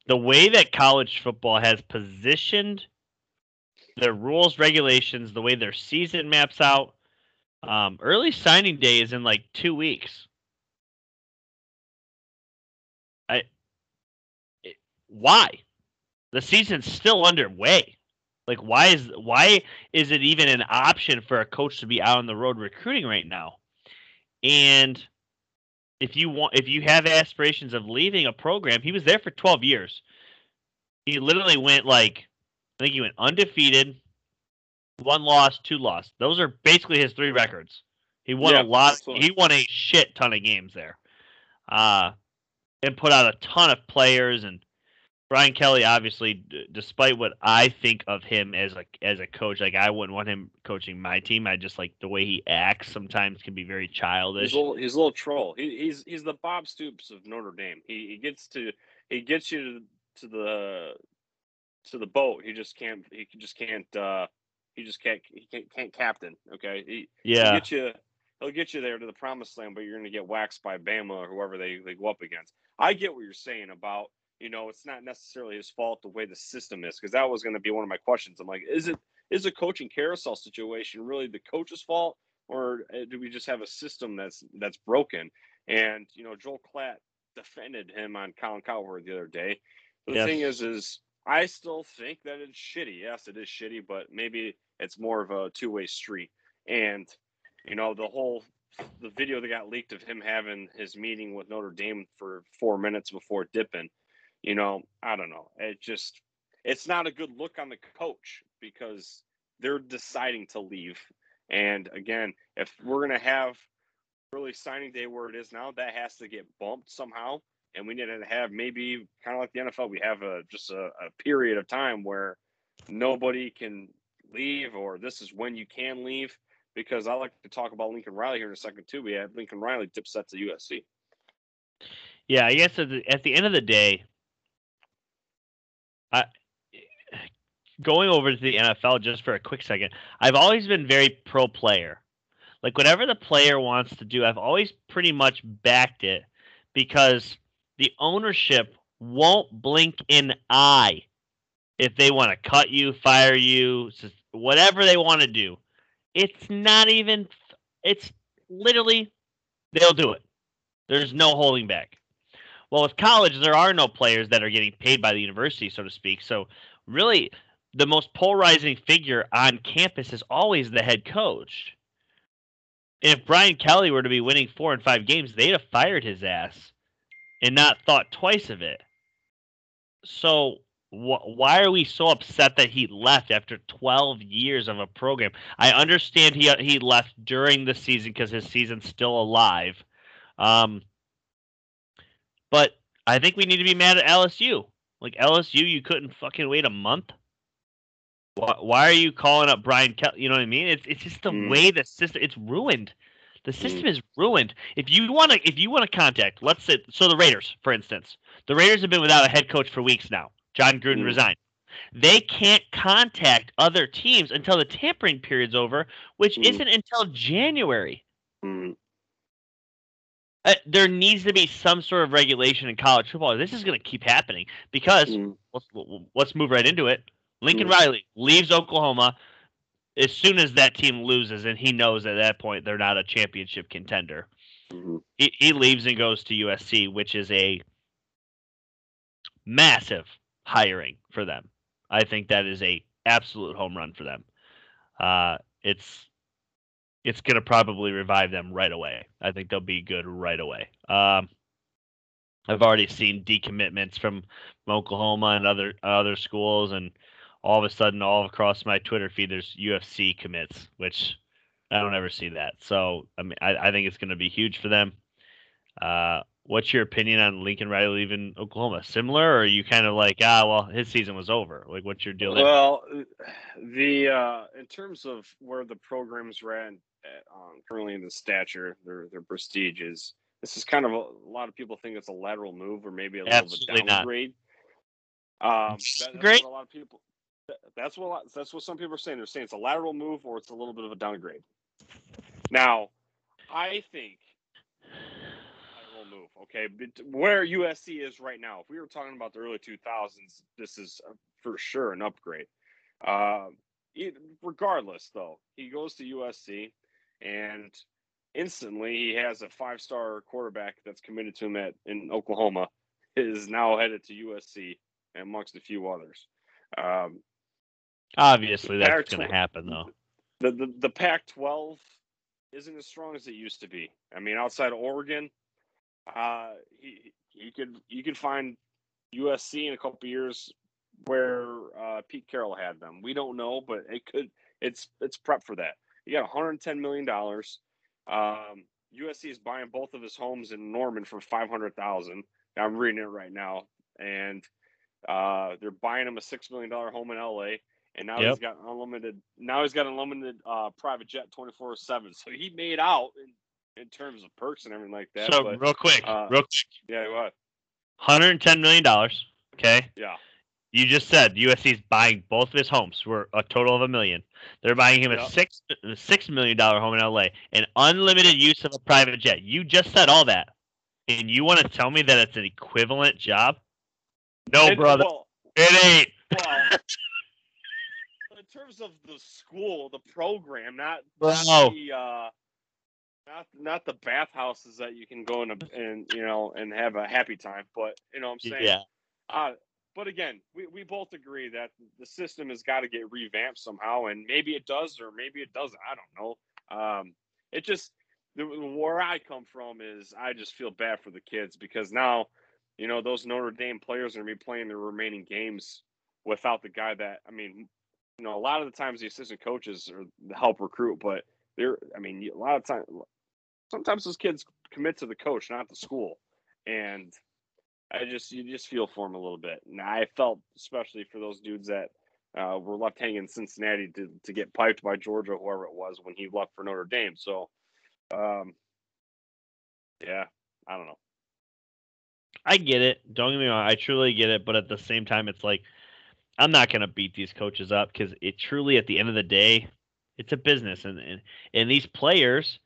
The way that college football has positioned their rules, regulations, the way their season maps out, um, early signing day is in like two weeks. I, it, why? The season's still underway. Like why is why is it even an option for a coach to be out on the road recruiting right now? And if you want if you have aspirations of leaving a program, he was there for 12 years. He literally went like I think he went undefeated, one loss, two loss. Those are basically his three records. He won yeah, a lot. Absolutely. He won a shit ton of games there, uh, and put out a ton of players and Brian Kelly, obviously, d- despite what I think of him as a as a coach, like I wouldn't want him coaching my team. I just like the way he acts. Sometimes can be very childish. He's a little, he's a little troll. He, he's he's the Bob Stoops of Notre Dame. He he gets to he gets you to, to the to the boat. He just can't. He just can't. uh He just can't. He can't, can't captain. Okay. He, yeah. He'll get you. He'll get you there to the promised land, but you're going to get waxed by Bama or whoever they they go up against. I get what you're saying about you know, it's not necessarily his fault the way the system is, because that was going to be one of my questions. I'm like, is it is a coaching carousel situation really the coach's fault, or uh, do we just have a system that's that's broken? And you know, Joel Klatt defended him on Colin Cowherd the other day. the yes. thing is, is I still think that it's shitty. Yes, it is shitty, but maybe it's more of a two way street. And you know, the whole the video that got leaked of him having his meeting with Notre Dame for four minutes before dipping you know, I don't know. It just it's not a good look on the coach because they're deciding to leave. And again, if we're gonna have early signing day where it is now, that has to get bumped somehow. And we need to have maybe kind of like the NFL, we have a just a, a period of time where nobody can leave, or this is when you can leave. Because I like to talk about Lincoln Riley here in a second too. We have Lincoln Riley dip set to USC. Yeah, I guess at the, at the end of the day, I, going over to the NFL just for a quick second, I've always been very pro player. Like whatever the player wants to do, I've always pretty much backed it because the ownership won't blink an eye if they want to cut you, fire you, whatever they want to do. It's not even it's literally they'll do it. There's no holding back. Well, with college, there are no players that are getting paid by the university, so to speak. So, really, the most polarizing figure on campus is always the head coach. if Brian Kelly were to be winning four and five games, they'd have fired his ass and not thought twice of it. So, wh- why are we so upset that he left after 12 years of a program? I understand he he left during the season because his season's still alive. Um, but I think we need to be mad at LSU. Like LSU, you couldn't fucking wait a month. Why, why are you calling up Brian Kelly? You know what I mean? It's it's just the mm. way the system. It's ruined. The system mm. is ruined. If you want to, if you want to contact, let's say, so the Raiders, for instance, the Raiders have been without a head coach for weeks now. Jon Gruden mm. resigned. They can't contact other teams until the tampering period's over, which mm. isn't until January. Mm uh, there needs to be some sort of regulation in college football. This is going to keep happening because mm. let's, let's move right into it. Lincoln mm. Riley leaves Oklahoma as soon as that team loses, and he knows at that point they're not a championship contender. Mm-hmm. He, he leaves and goes to USC, which is a massive hiring for them. I think that is a absolute home run for them. Uh, it's it's going to probably revive them right away. I think they'll be good right away. Um, I've already seen decommitments from, Oklahoma and other other schools, and all of a sudden, all across my Twitter feed, there's USC commits, which I don't ever see that. So I mean, I, I think it's going to be huge for them. Uh, what's your opinion on Lincoln Riley leaving Oklahoma? Similar, or are you kind of like, ah, well, his season was over? Like, what's your deal? Well, the uh, in terms of where the programs ran um, currently in the stature, their their prestige is. This is kind of a, a lot of people think it's a lateral move or maybe a little Absolutely bit downgrade. Um, that, that's Great. what a lot of people. That's what a lot, that's what some people are saying. They're saying it's a lateral move or it's a little bit of a downgrade. Now, I think lateral move. Okay, but where USC is right now. If we were talking about the early 2000s, this is for sure an upgrade. Uh, it, regardless, though, he goes to USC and instantly he has a five-star quarterback that's committed to him at in Oklahoma. Is now headed to USC amongst a few others. Um, Obviously, that's going to happen, though. the, the the Pac-12 isn't as strong as it used to be. I mean, outside of Oregon, uh, he he could you could find USC in a couple years where uh, Pete Carroll had them. We don't know, but it could. It's it's prep for that. You got 110 million dollars. Um, USC is buying both of his homes in Norman for 500,000. I'm reading it right now, and uh, they're buying him a six million dollar home in LA. And now Yep. he's got unlimited. Now he's got unlimited uh, private jet, twenty four seven. So he made out in, in terms of perks and everything like that. so, but, real quick, uh, real quick, yeah, what? 110 million dollars. Okay, Yeah, you just said USC is buying both of his homes for a total of a million. They're buying him a six a six million dollar home in LA and unlimited use of a private jet. You just said all that, and you want to tell me that it's an equivalent job? No, And- brother, Well, it ain't. well, in terms of the school, the program, not, the uh, not not the bathhouses that you can go in a, and you know and have a happy time. But you know what I'm saying. Yeah, Uh, but again, we, we both agree that the system has got to get revamped somehow, and maybe it does, or maybe it doesn't. I don't know. Um, it just the, where I come from is I just feel bad for the kids because now, you know, those Notre Dame players are gonna be playing the remaining games without the guy that I mean, you know, a lot of the times the assistant coaches are help recruit, but they're I mean, a lot of times, sometimes those kids commit to the coach, not the school, and I just you just feel for him a little bit. And I felt especially for those dudes that uh, were left hanging in Cincinnati to, to get piped by Georgia, whoever it was, when he left for Notre Dame. So, um, yeah, I don't know. I get it. Don't get me wrong. I truly get it. But at the same time, it's like I'm not gonna beat these coaches up because it truly, at the end of the day, it's a business, and and, and these players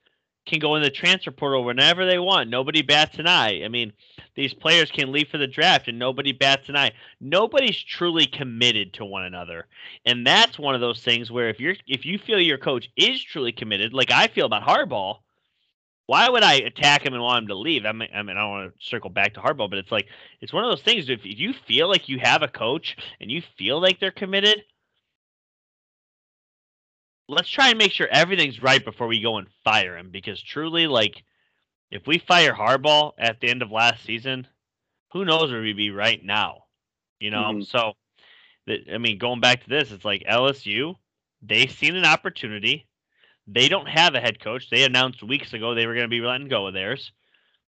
can go in the transfer portal whenever they want. Nobody bats an eye. I mean, these players can leave for the draft, and nobody bats an eye. Nobody's truly committed to one another, and that's one of those things where if you're if you feel your coach is truly committed, like I feel about Harbaugh. Why would I attack him and want him to leave? I mean, I mean, I don't want to circle back to Harbaugh, but it's like it's one of those things. If if you feel like you have a coach and you feel like they're committed, let's try and make sure everything's right before we go and fire him. Because truly, like, if we fire Harbaugh at the end of last season, who knows where we'd be right now? You know, Mhm. so that I mean, going back to this, it's like LSU, they've seen an opportunity. They don't have a head coach. They announced weeks ago they were going to be letting go of theirs,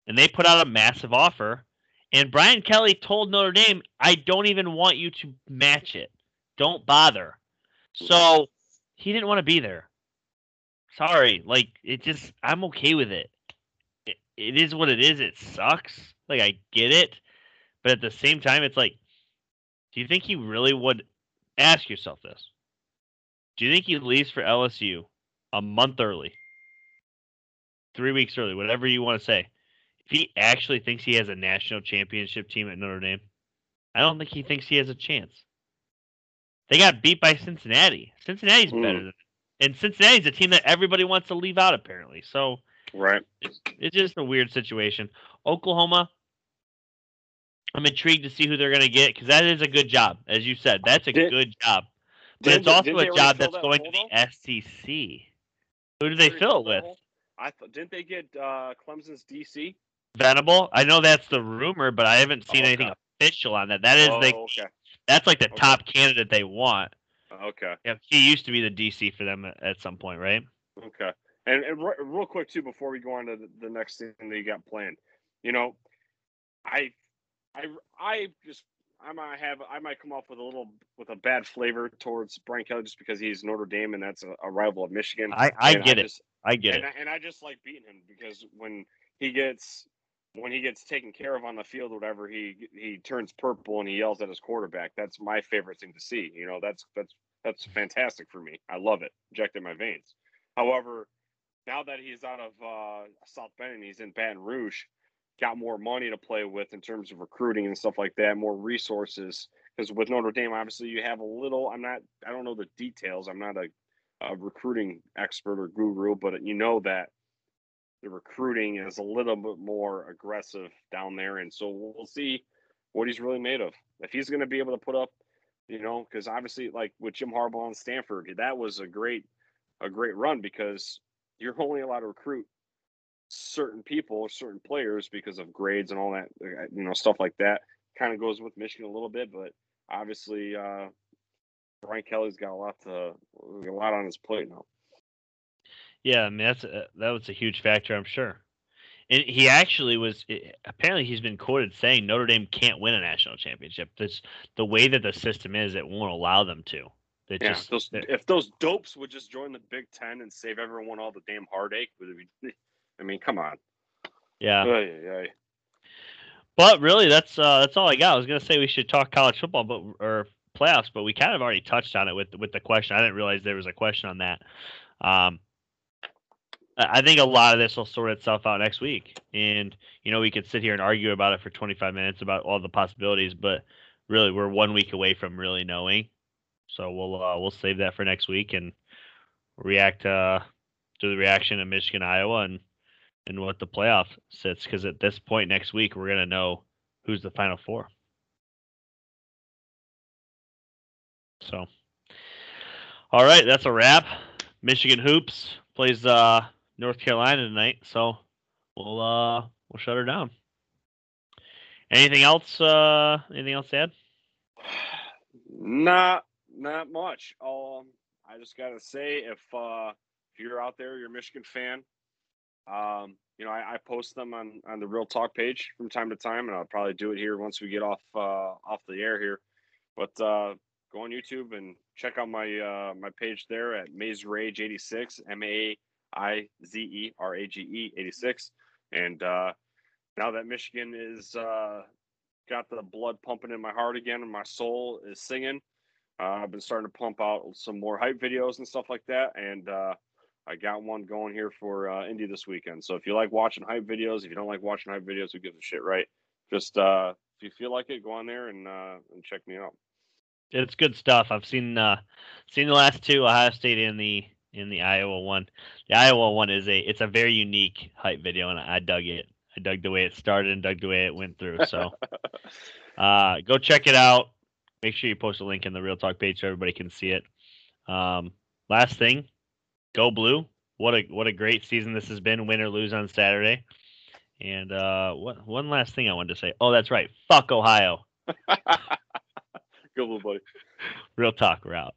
and they put out a massive offer. And Brian Kelly told Notre Dame, "I don't even want you to match it. Don't bother." So he didn't want to be there. Sorry, like it just I'm okay with it. it. It is what it is. It sucks. Like I get it, but at the same time, it's like, do you think he really would? Ask yourself this: Do you think he leaves for LSU a month early, three weeks early, whatever you want to say? If he actually thinks he has a national championship team at Notre Dame, I don't think he thinks he has a chance. They got beat by Cincinnati. Cincinnati's Mm. better than, and Cincinnati's a team that everybody wants to leave out apparently. So Right. it's, it's just a weird situation. Oklahoma, I'm intrigued to see who they're going to get because that is a good job, as you said. That's a Did- good job. But it's also a job that's that going to the SEC. Who do they fill it with? I thought didn't they get uh, Clemson's DC? Venable. I know that's the rumor, but I haven't seen Oh, anything official on that. That is oh, the okay, that's like the Okay. top candidate they want. okay, Yeah, he used to be the DC for them at, at some point, right? okay. And, and re- real quick too, before we go on to the, the next thing that you got planned, you know, I, I, I just I might have I might come off with a little with a bad flavor towards Brian Kelly just because he's Notre Dame and that's a, a rival of Michigan. I, I And get it. just- I get and it. I, and I just like beating him because when he gets when he gets taken care of on the field, whatever, he he turns purple and he yells at his quarterback. That's my favorite thing to see. You know, that's that's that's fantastic for me. I love it. Injected in my veins. However, now that he's out of uh, South Bend and he's in Baton Rouge, got more money to play with in terms of recruiting and stuff like that, more resources. Because with Notre Dame, obviously, you have a little. I'm not. I don't know the details. I'm not a a recruiting expert or guru, but you know that the recruiting is a little bit more aggressive down there, and so we'll see what he's really made of. If he's going to be able to put up, you know, because obviously, like with Jim Harbaugh and Stanford, that was a great, a great run because you're only allowed to recruit certain people, certain players because of grades and all that, uh, you know, stuff like that. Kind of goes with Michigan a little bit, but obviously, uh, Brian Kelly's got a lot to, a lot on his plate now. Yeah, I mean that's a, that was a huge factor, I'm sure. And he actually was apparently he's been quoted saying Notre Dame can't win a national championship. This the way that the system is, it won't allow them to. They Yeah, just those, if those dopes would just join the Big Ten and save everyone all the damn heartache, would it be, I mean, come on. yeah. But really, that's uh, that's all I got. I was gonna say we should talk college football, but or playoffs, but we kind of already touched on it with with the question. I didn't realize there was a question on that. Um, I think a lot of this will sort itself out next week, and you know we could sit here and argue about it for 25 minutes about all the possibilities, but really we're one week away from really knowing. So we'll uh, we'll save that for next week and react uh, to the reaction of Michigan, Iowa, and and what the playoff sits because at this point next week we're gonna know who's the final four. So, all right, that's a wrap. Michigan hoops plays uh, North Carolina tonight, so we'll uh, we'll shut her down. Anything else? Uh, anything else to add? Not not much. Um, I just gotta say, if uh, if you're out there, you're a Michigan fan, um, you know, I, I post them on on the Real Talk page from time to time, and I'll probably do it here once we get off uh, off the air here. But uh, go on YouTube and check out my uh, my page there at Maize Rage eighty six M A I Z E R A G E eighty six, and uh, now that Michigan is uh, got the blood pumping in my heart again and my soul is singing. Uh, I've been starting to pump out some more hype videos and stuff like that, and uh, I got one going here for uh, Indy this weekend. So if you like watching hype videos, if you don't like watching hype videos, who gives a shit, right? Just uh, if you feel like it, go on there and uh, and check me out. It's good stuff. I've seen uh, seen the last two Ohio State in the in the Iowa one. The Iowa one is a it's a very unique hype video, and I dug it. I dug the way it started and dug the way it went through. So uh, go check it out. Make sure you post a link in the Real Talk page so everybody can see it. Um, last thing, go blue. What a what a great season this has been. Win or lose on Saturday. And uh, what one last thing I wanted to say. Oh, that's right. Fuck Ohio. Go blue, buddy. Real talk. We're out.